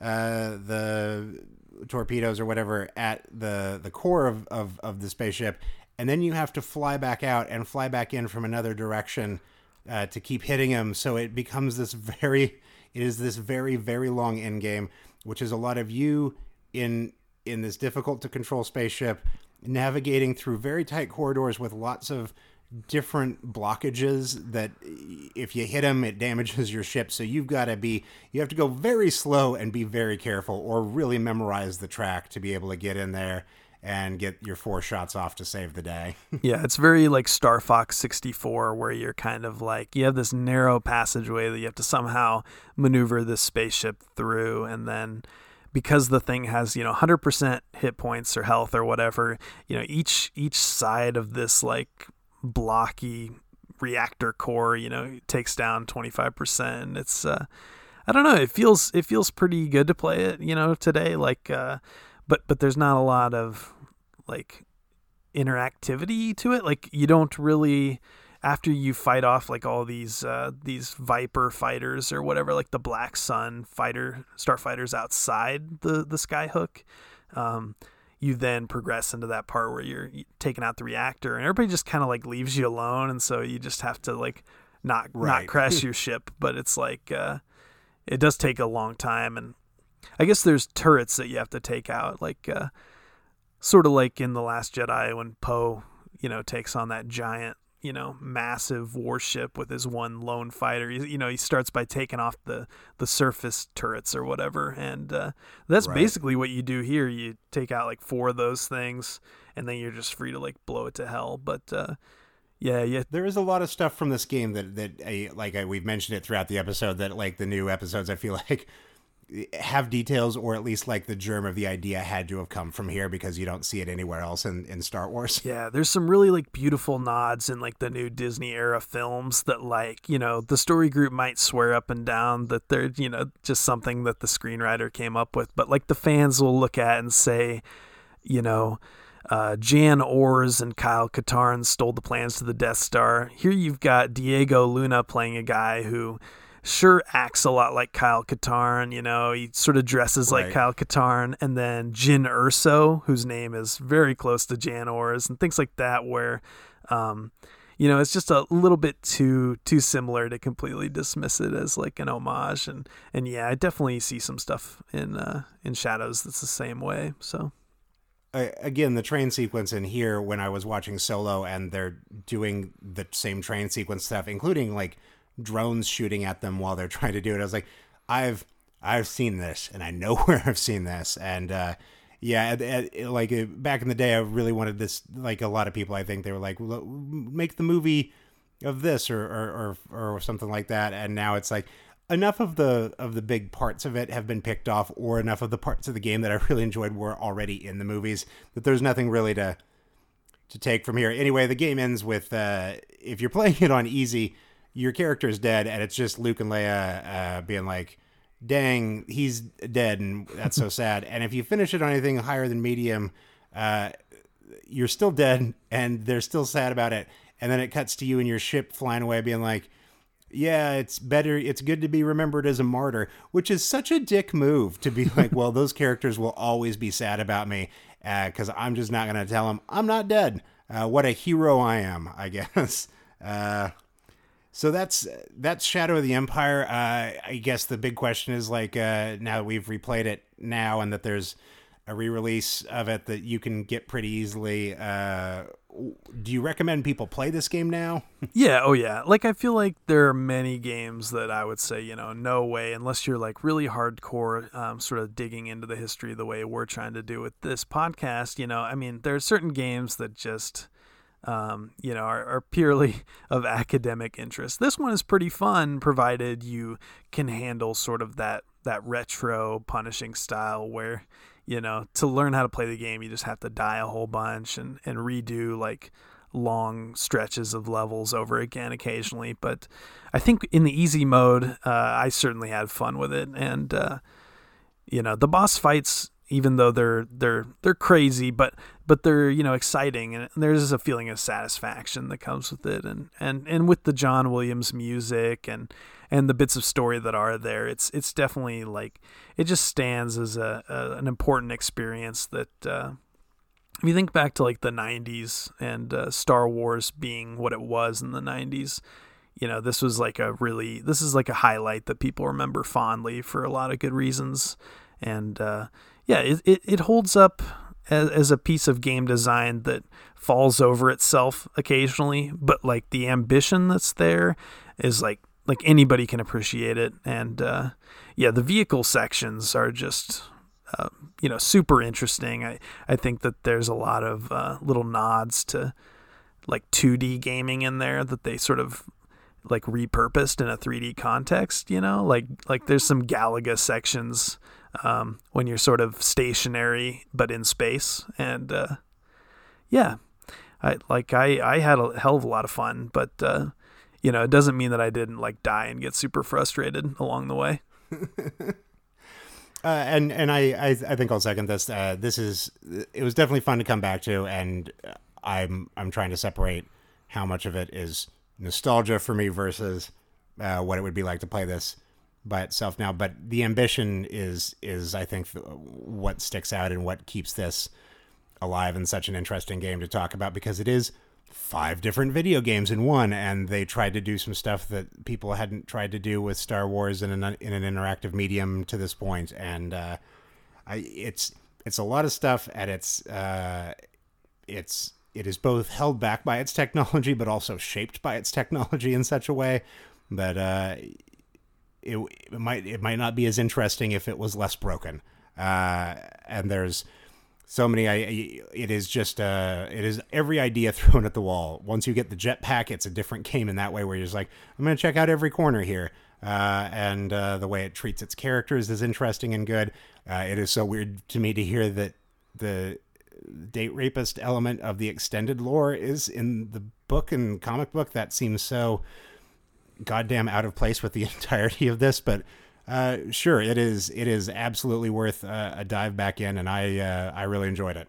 uh, the torpedoes or whatever at the the core of, of, of the spaceship, and then you have to fly back out and fly back in from another direction uh, to keep hitting him. So it becomes this very it is this very very long end game, which is a lot of you in in this difficult to control spaceship, navigating through very tight corridors with lots of different blockages that if you hit them it damages your ship so you've got to be you have to go very slow and be very careful or really memorize the track to be able to get in there and get your four shots off to save the day. [laughs] yeah, it's very like Star Fox 64 where you're kind of like you have this narrow passageway that you have to somehow maneuver this spaceship through and then because the thing has you know 100% hit points or health or whatever you know each each side of this like blocky reactor core you know takes down 25% it's uh i don't know. It feels it feels pretty good to play it you know today like uh but but there's not a lot of like interactivity to it. Like you don't really after you fight off like all these uh, these Viper fighters or whatever, like the Black Sun fighter starfighters outside the the Skyhook, um, you then progress into that part where you're taking out the reactor, and everybody just kind of like leaves you alone, and so you just have to like not right. not crash your [laughs] ship. But it's like uh, it does take a long time, and I guess there's turrets that you have to take out, like uh, sort of like in the Last Jedi when Poe, you know, takes on that giant you know massive warship with his one lone fighter. He, you know he starts by taking off the the surface turrets or whatever, and uh, that's right. basically what you do here. You take out like four of those things, and then you're just free to like blow it to hell. But uh, yeah, yeah. There is a lot of stuff from this game that that I, like I, we've mentioned it throughout the episode that like the new episodes I feel [laughs] like have details or at least like the germ of the idea had to have come from here because you don't see it anywhere else in, in Star Wars. [laughs] Yeah, there's some really like beautiful nods in like the new Disney era films that like, you know, the story group might swear up and down that they're, you know, just something that the screenwriter came up with, but like the fans will look at and say, you know, uh, Jan Ors and Kyle Katarn stole the plans to the Death Star. Here you've got Diego Luna playing a guy who sure acts a lot like Kyle Katarn. You know, he sort of dresses right. like Kyle Katarn, and then Jyn Erso, whose name is very close to Jan Ors, and things like that, where. Um, you know, it's just a little bit too too similar to completely dismiss it as like an homage, and and yeah, I definitely see some stuff in uh, in Shadows that's the same way. So again, the train sequence in here when I was watching Solo, and they're doing the same train sequence stuff, including like drones shooting at them while they're [laughs] trying to do it. I was like, I've I've seen this, and I know [laughs] where I've seen this, and uh, yeah, like uh, back in the day, I really wanted this. Like a lot of people, I think they were like, make the movie of this or or or, or something like that, and now it's like enough of the of the big parts of it have been picked off or enough of the parts of the game that I [laughs] really enjoyed were already in the movies that there's nothing really to to take from here. Anyway, the game ends with uh, if you're playing it on easy, your character is dead, and it's just Luke and Leia uh, being like, "Dang, he's dead," and that's so [laughs] sad. And if you finish it on anything higher than medium, uh, you're still dead, and they're still sad about it. And then it cuts to you and your ship flying away, being like, "Yeah, it's better. It's good to be remembered as a martyr," which is such a dick move to be like, [laughs] "Well, those characters will always be sad about me because uh, I'm just not going to tell them I'm not dead." Uh, what a hero I am, I guess. [laughs] So that's that's Shadow of the Empire. Uh, I guess the big question is like uh, now that we've replayed it now and that there's a re-release of it that you can get pretty easily. Uh, do you recommend people play this game now? [laughs] yeah, oh yeah. Like I feel like there are many games that I would say, you know, no way unless you're like really hardcore um, sort of digging into the history the way we're trying to do with this podcast, you know. I mean, there are certain games that just um, you know, are, are, purely [laughs] of academic interest. This one is pretty fun, provided you can handle sort of that that retro punishing style where, you know, to learn how to play the game, you just have to die a whole bunch and and redo like long stretches of levels over again occasionally. But I think in the easy mode, uh, I certainly had fun with it, and uh, you know, the boss fights even though they're they're they're crazy, but but they're you know exciting, and there's a feeling of satisfaction that comes with it, and and and with the John Williams music and and the bits of story that are there, it's it's definitely like it just stands as a, a an important experience that. Uh, if you think back to like the 90s and uh, Star Wars being what it was in the 90s, you know, this was like a really, this is like a highlight that people remember fondly for a lot of good reasons. And, uh, yeah, it, it, it holds up as, as a piece of game design that falls over itself occasionally, but like the ambition that's there is like like anybody can appreciate it. And uh, yeah, the vehicle sections are just uh, you know super interesting. I I think that there's a lot of uh, little nods to like 2D gaming in there that they sort of like repurposed in a 3D context. You know, like like there's some Galaga sections um, when you're sort of stationary but in space. And uh, yeah, I like I I had a hell of a lot of fun, but uh, you know it doesn't mean that I didn't like die and get super frustrated along the way. [laughs] Uh, and and I, I, I think I'll second this. Uh, this is it was definitely fun to come back to, and I'm I'm trying to separate how much of it is nostalgia for me versus uh, what it would be like to play this by itself now. But the ambition is is I think what sticks out and what keeps this alive and such an interesting game to talk about because it is five different video games in one, and they tried to do some stuff that people hadn't tried to do with Star Wars in an in an interactive medium to this point, and uh, I, it's it's a lot of stuff, and it's uh, it's it is both held back by its technology, but also shaped by its technology in such a way that uh, it, it might it might not be as interesting if it was less broken. Uh, and there's so many. I, it is just uh, it is every idea [laughs] thrown at the wall. Once you get the jetpack, it's a different game in that way, where you're just like, I'm to check out every corner here. Uh, and uh, the way it treats its characters is interesting and good. Uh, it is so weird to me to hear that the date rapist element of the extended lore is in the book and comic book. That seems so goddamn out of place with the [laughs] entirety of this, but uh, sure, it is. It is absolutely worth uh, a dive back in, and I uh, I really enjoyed it.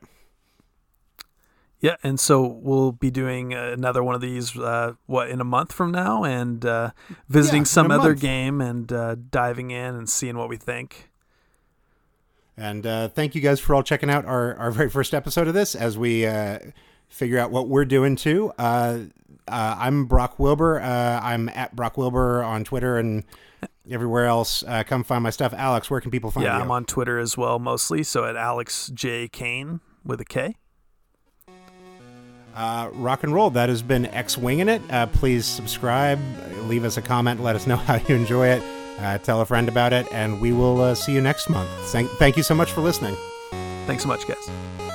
Yeah, and so we'll be doing another one of these uh, what in a month from now, and uh, visiting yeah, some other month. game and uh, diving in and seeing what we think. And thank you guys for all checking out our, our very first episode of this as we figure out what we're doing too. I'm Brock Wilbur. I'm at Brock Wilbur on Twitter and everywhere else. Uh, come find my stuff. Alex, where can people find yeah, you? Yeah, I'm on Twitter as well, mostly. So at Alex J Kane with a K. Uh, rock and roll. That has been X Winging It. Uh, please subscribe, leave us a comment, let us know [laughs] how you enjoy it, uh, tell a friend about it, and we will uh, see you next month. Thank, thank you so much for listening. Thanks so much, guys.